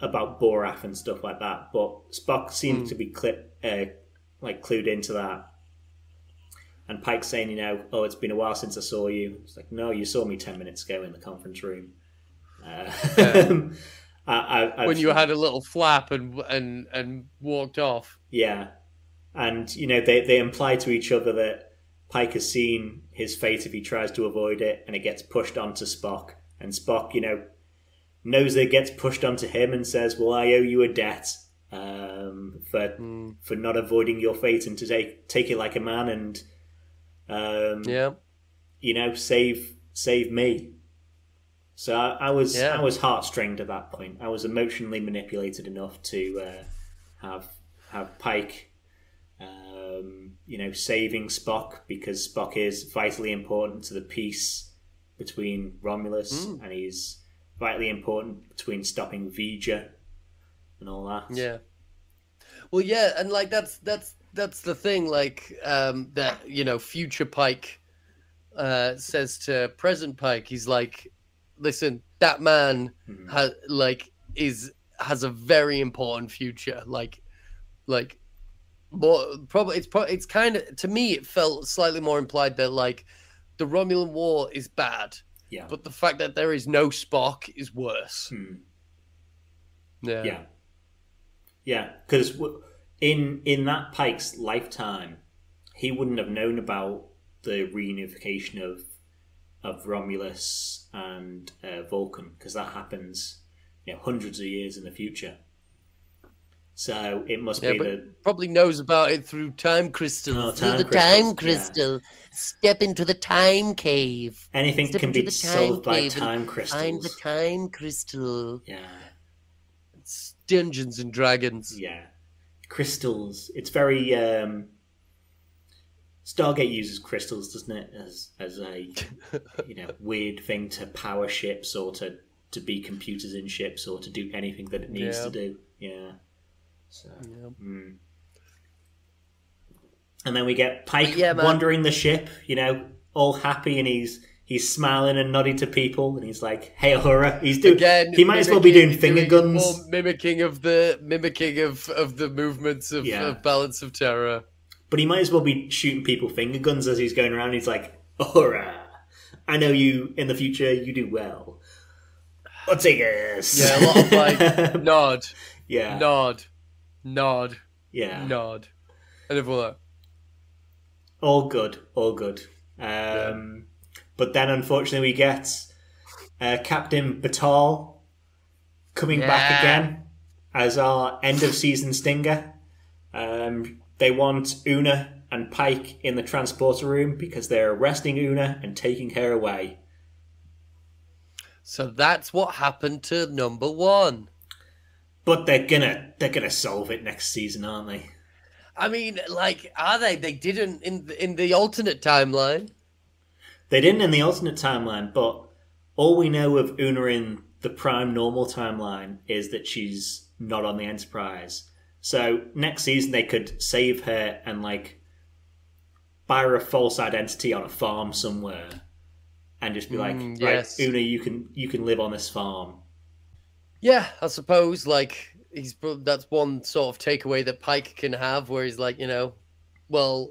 about Boreth and stuff like that, but Spock seems to be clip, uh, like clued into that. And Pike's saying, you know, oh, it's been a while since I saw you. It's like, no, you saw me ten minutes ago in the conference room. Uh, [LAUGHS] [LAUGHS] I, I, When you had a little flap and and and walked off. Yeah. And, you know, they, they imply to each other that Pike has seen his fate if he tries to avoid it, and it gets pushed onto Spock. And Spock, you know, knows that it gets pushed onto him and says, Well, I owe you a debt um, for for not avoiding your fate and to take take it like a man and um, Yeah. you know, save save me. So I, I was Yeah. I was heartstringed at that point. I was emotionally manipulated enough to uh, have have Pike, um, you know, saving Spock because Spock is vitally important to the peace between Romulus, Hmm. and he's vitally important between stopping V'Ger and all that. Yeah. Well, yeah, and like that's that's that's the thing. Like um, that you know, future Pike uh, says to present Pike, he's like, "Listen, that man has like is has a very important future. Like, like." More, probably it's it's kind of to me it felt slightly more implied that like the Romulan War is bad, Yeah. but the fact that there is no Spock is worse. Hmm. Yeah, Yeah, yeah. Because in in that Pike's lifetime, he wouldn't have known about the reunification of of Romulus and uh, Vulcan because that happens, you know, hundreds of years in the future. So it must Yeah, be the probably knows about it through time crystals. Oh, Through the crystals, time yeah. crystal. Step into the time cave. anything Step can be time solved by time Find the time crystal. Yeah, It's Dungeons and Dragons. yeah, crystals. It's very. Um, Stargate uses crystals, doesn't it, as as a [LAUGHS] you know weird thing to power ships or to to be computers in ships or to do anything that it needs Yeah. to do. Yeah. So, Yeah. Hmm. and then we get Pike Yeah, wandering the ship, you know, all happy and he's he's smiling and nodding to people and he's like, "Hey, Uhura!" He's doing. Again, he might as well be doing finger doing guns. mimicking of the mimicking of of the movements of, Yeah. of Balance of Terror. But he might as well be shooting people finger guns as he's going around. He's like, "Uhura, I know you in the future. You do well. Ortegas." Yeah, a lot of like [LAUGHS] nod, yeah, nod, nod, yeah, nod, and everyone like, all good, all good. Um, But then, unfortunately, we get uh, Captain Batel coming back again as our end of season stinger. Um, they want Una and Pike in the transporter room because they're arresting Una and taking her away. So that's what happened to number one. But they're gonna they're gonna solve it next season, aren't they? I mean, like, are they? They didn't in the, in the alternate timeline. They didn't in the alternate timeline, but all we know of Una in the prime normal timeline is that she's not on the Enterprise. So next season they could save her and like buy her a false identity on a farm somewhere, and just be like, Mm, right. Una, you can you can live on this farm. Yeah, I suppose like he's that's one sort of takeaway that Pike can have, where he's like, you know, well,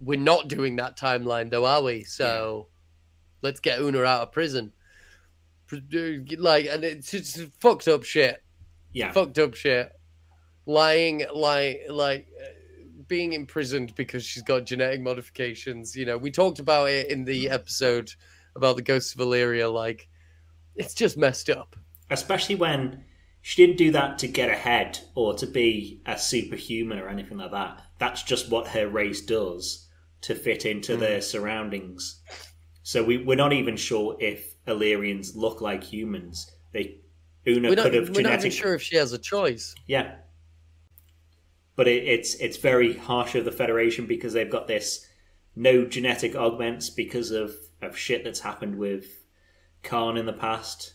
we're not doing that timeline though, are we? So let's get Una out of prison. Like, and it's just fucked up shit. Yeah, Fucked up shit. Lying, like, like being imprisoned because she's got genetic modifications. You know, we talked about it in the episode about the ghosts of Illyria. Like, it's just messed up. especially when she didn't do that to get ahead or to be a superhuman or anything like that. That's just what her race does to fit into Hmm. their surroundings. So we, we're not even sure if Illyrians look like humans. They Una not, could have Genetic... we're not even sure if she has a choice. yeah. But it, it's it's very harsh of the Federation because they've got this no genetic augments because of, of shit that's happened with Khan in the past.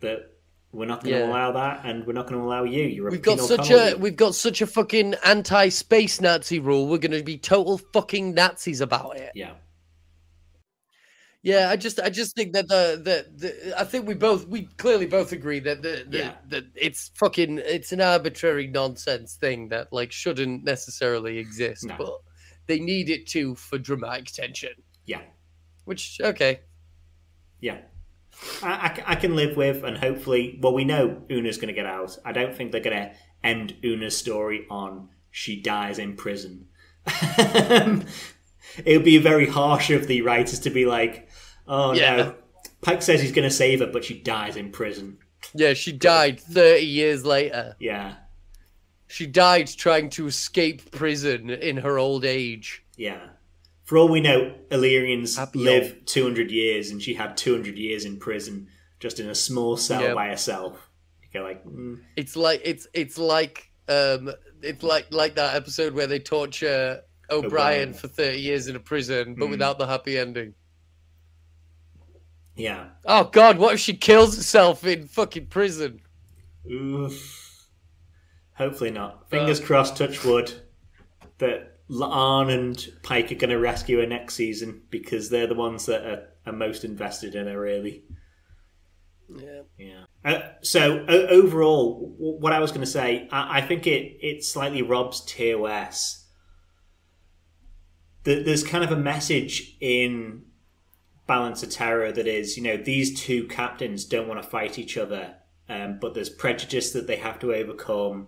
That we're not going to Yeah. allow that, and we're not going to allow you. You're We've got such colony. a we've got such a fucking anti-space Nazi rule. We're going to be total fucking Nazis about it. yeah, Yeah, I just I just think that the the, the I think we both we clearly both agree that the, the Yeah. that it's fucking it's an arbitrary nonsense thing that like shouldn't necessarily exist, No. but they need it to for dramatic tension. yeah, Which okay, yeah. I, I can live with, and hopefully, well, we know Una's going to get out. I don't think they're going to end Una's story on she dies in prison. [LAUGHS] it would be very harsh of the writers to be like, "Oh Yeah. no, Pike says he's going to save her, but she dies in prison." yeah, she died thirty years later. Yeah, She died trying to escape prison in her old age. yeah. For all we know, Illyrians Happy live 200 years, and she had 200 years in prison, just in a small cell Yeah. by herself. You go like, mm, It's like it's it's like um it's like like that episode where they torture O'Brien, O'Brien. for thirty years in a prison, but Mm. without the happy ending. Yeah. Oh God, what if she kills herself in fucking prison? Oof. Hopefully not. Fingers Uh. crossed, touch wood, that La'an and Pike are going to rescue her next season because they're the ones that are, are most invested in her, really. Yeah. Yeah. Uh, so o- overall, w- what I was going to say, I, I think it it slightly robs TOS. Th- There's kind of a message in Balance of Terror that is, you know, these two captains don't want to fight each other, um, but there's prejudice that they have to overcome,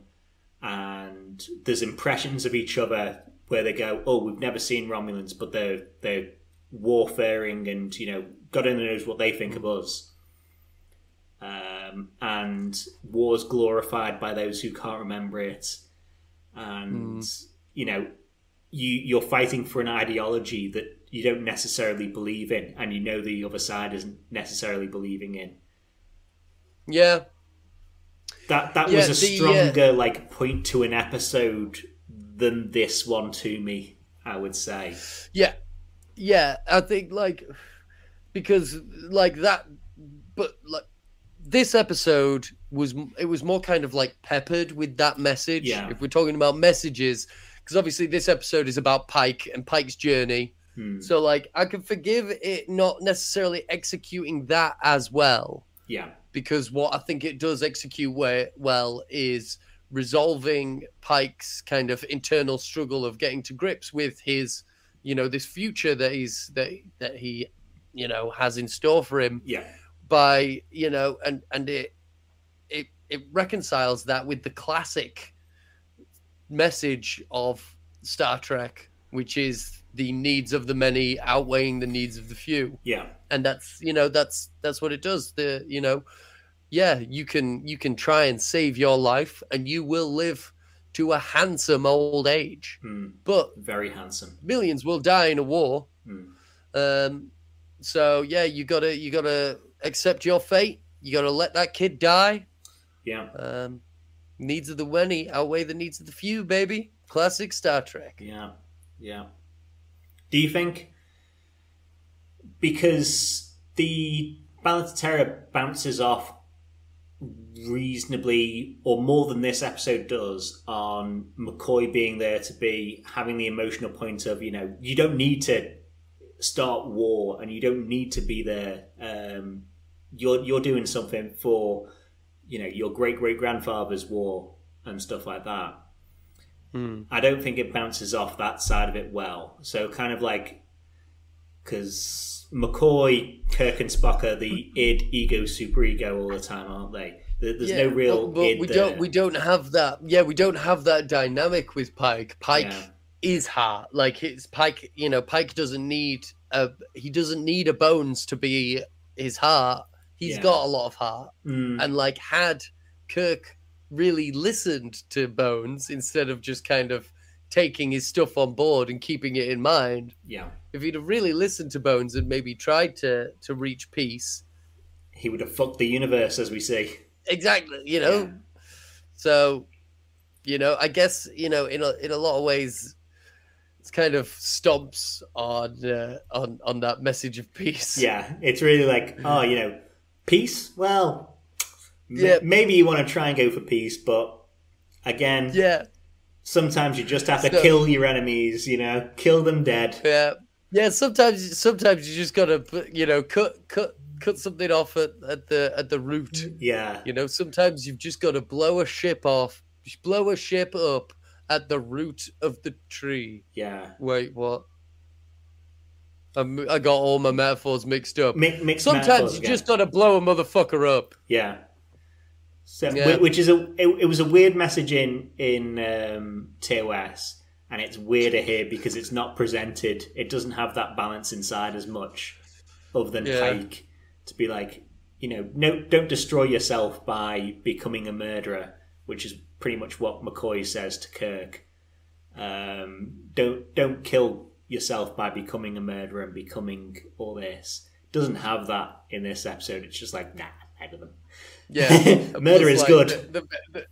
and there's impressions of each other where they go, "Oh, we've never seen Romulans, but they're they're warfaring, and you know, God only knows what they think of us." um, and war's glorified by those who can't remember it, and you know, you you're fighting for an ideology that you don't necessarily believe in, and you know the other side isn't necessarily believing in. Yeah. That that Yeah, was a the, uh, stronger like point to an episode than this one to me. I would say, Yeah. Yeah. I think like because like that but like this episode was it was more kind of like peppered with that message. Yeah. If we're talking about messages, because obviously this episode is about Pike and Pike's journey. Hmm. So like I can forgive it not necessarily executing that as well Yeah. because what I think it does execute we- well is resolving Pike's kind of internal struggle of getting to grips with his, you know, this future that he's that that he, you know, has in store for him Yeah. by you know, and and it it it reconciles that with the classic message of Star Trek, which is the needs of the many outweighing the needs of the few Yeah. and that's you know that's that's what it does the you know yeah you can you can try and save your life and you will live to a handsome old age Hmm. but Very handsome. millions will die in a war Hmm. um so yeah you gotta you gotta accept your fate you gotta let that kid die Yeah. um needs of the many outweigh the needs of the few baby classic star trek Yeah, yeah. Do you think because the Balance of Terror bounces off reasonably, or more than this episode does, on McCoy being there to be having the emotional point of you know you don't need to start war and you don't need to be there. Um, you're you're doing something for you know your great great grandfather's war and stuff like that. I don't think it bounces off that side of it well. So kind of like because McCoy, Kirk, and Spock are the id, ego, superego all the time, aren't they? There- There's no real but, but id we there. don't we don't have that yeah we don't have that dynamic with pike pike Yeah. is heart like his pike you know pike doesn't need a he doesn't need a bones to be his heart He's Yeah. got a lot of heart Mm, and like had kirk really listened to bones instead of just kind of taking his stuff on board and keeping it in mind yeah, if he'd have really listened to bones and maybe tried to to reach peace he would have fucked the universe, as we see. exactly you know Yeah. so you know i guess you know in a in a lot of ways it's kind of stomps on uh, on on that message of peace Yeah, it's really like, oh, you know, peace. Well, Yeah. maybe you want to try and go for peace, but again, yeah sometimes you just have to So- kill your enemies. You know, kill them dead. yeah yeah sometimes sometimes you just gotta you know cut cut cut something off at, at the at the root Yeah, you know sometimes you've just got to blow a ship off just blow a ship up at the root of the tree yeah. wait what I'm, i got all my metaphors mixed up Mi- mixed Sometimes you again. just gotta blow a motherfucker up. Yeah. So, Yeah. which is a it, it was a weird message in in um, TOS, and it's weirder here because it's not presented. It doesn't have that balance inside as much, other than Yeah. Pike to be like, you know, no, don't destroy yourself by becoming a murderer, which is pretty much what McCoy says to Kirk. Um, don't don't kill yourself by becoming a murderer and becoming all this. Doesn't have that in this episode. It's just like nah, head of them. Yeah, [LAUGHS] Murder is like, good. the- the- the-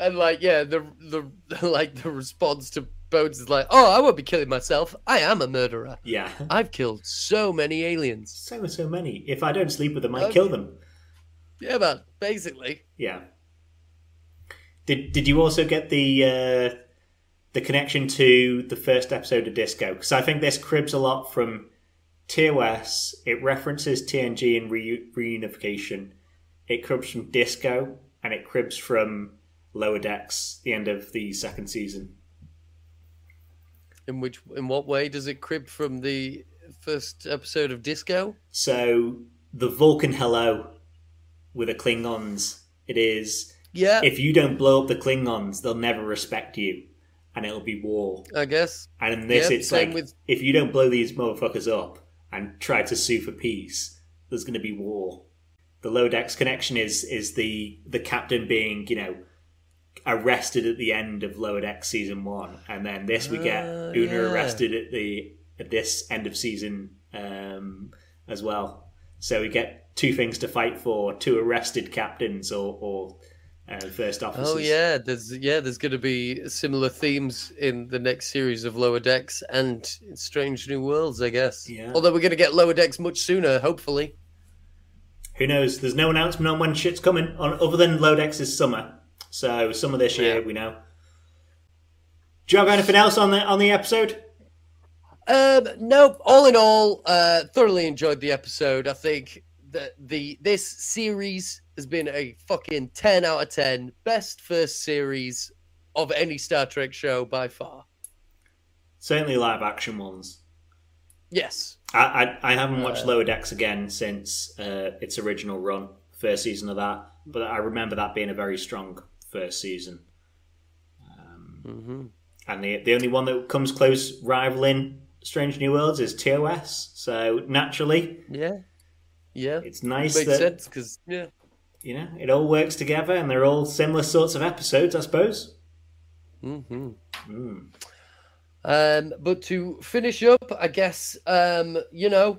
and like, yeah, the the [LAUGHS] like the response to Bones is like, "Oh, I won't be killing myself. I am a murderer. Yeah. I've killed so many aliens." So so many. If I don't sleep with them, I Okay. kill them. Yeah, man. Basically, Yeah. Did Did you also get the uh, the connection to the first episode of Disco? Because I think this cribs a lot from TOS. It references TNG and re- reunification. It cribs from Disco, and it cribs from Lower Decks, the end of the second season. in which in what way does it crib from the first episode of Disco? So the Vulcan hello with the Klingons. It is Yeah, if you don't blow up the Klingons, they'll never respect you, and it'll be war. I guess. And in this, Yeah, it's like with- if you don't blow these motherfuckers up and try to sue for peace, there's going to be war. The low decks connection is is the the captain being you know arrested at the end of lower decks season one, and then this we get Ah, Una yeah. arrested at the at this end of season um, as well. So we get two things to fight for: two arrested captains or or uh, first officers. Oh yeah, there's yeah, there's going to be similar themes in the next series of Lower Decks and Strange New Worlds, I guess. Yeah. Although we're going to get Lower Decks much sooner, hopefully. Who knows? There's no announcement on when shit's coming, on, other than Lower Decks is summer. So summer this year, Yeah. we know. Do you have anything else on the on the episode? Um, nope. All in all, uh, thoroughly enjoyed the episode. I think that the this series has been a fucking ten out of ten, best first series of any Star Trek show by far. Certainly live action ones. Yes. I, I, I haven't watched Uh, Lower Decks again since uh, its original run, first season of that, but I remember that being a very strong first season. Mm-hmm. And the the only one that comes close rivaling Strange New Worlds is TOS. So naturally, Yeah. Yeah. it's nice Makes that sense because yeah. you know it all works together, and they're all similar sorts of episodes, I suppose. Mm-hmm. Mm. Um, but to finish up, I guess um, you know,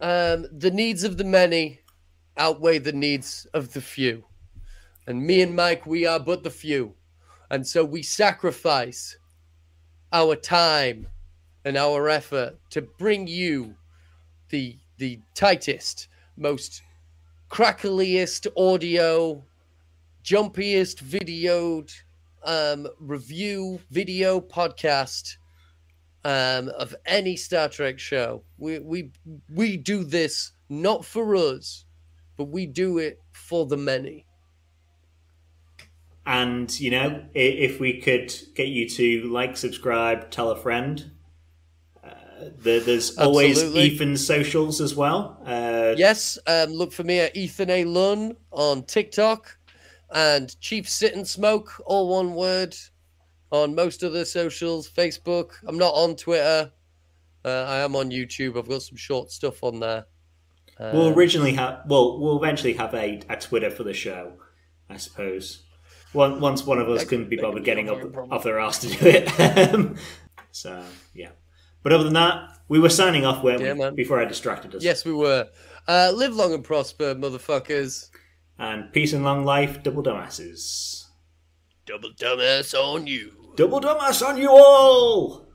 um, the needs of the many outweigh the needs of the few, and me and Mike, we are but the few, and so we sacrifice our time and our effort to bring you the the tightest, most crackliest audio, jumpiest videoed um, review video podcast um, of any Star Trek show. We we we do this not for us, but we do it for the many. And you know, if we could get you to like, subscribe, tell a friend. Uh, there's always Absolutely. Ethan's socials as well. Uh, Yes, um, look for me at Ethan A. Lunn on TikTok and Chief Sit and Smoke, all one word, on most of the socials. Facebook. I'm not on Twitter. Uh, I am on YouTube. I've got some short stuff on there. We'll Um, originally have, well, we'll eventually have a, a Twitter for the show, I suppose. Once, once one of us couldn't be bothered getting up off their ass to do it. [LAUGHS] So yeah, but other than that, we were signing off, weren't Yeah. Before I distracted us. Yes, we were. Uh, live long and prosper, motherfuckers. And peace and long life, double dumbasses. Double dumbass on you. Double dumbass on you all.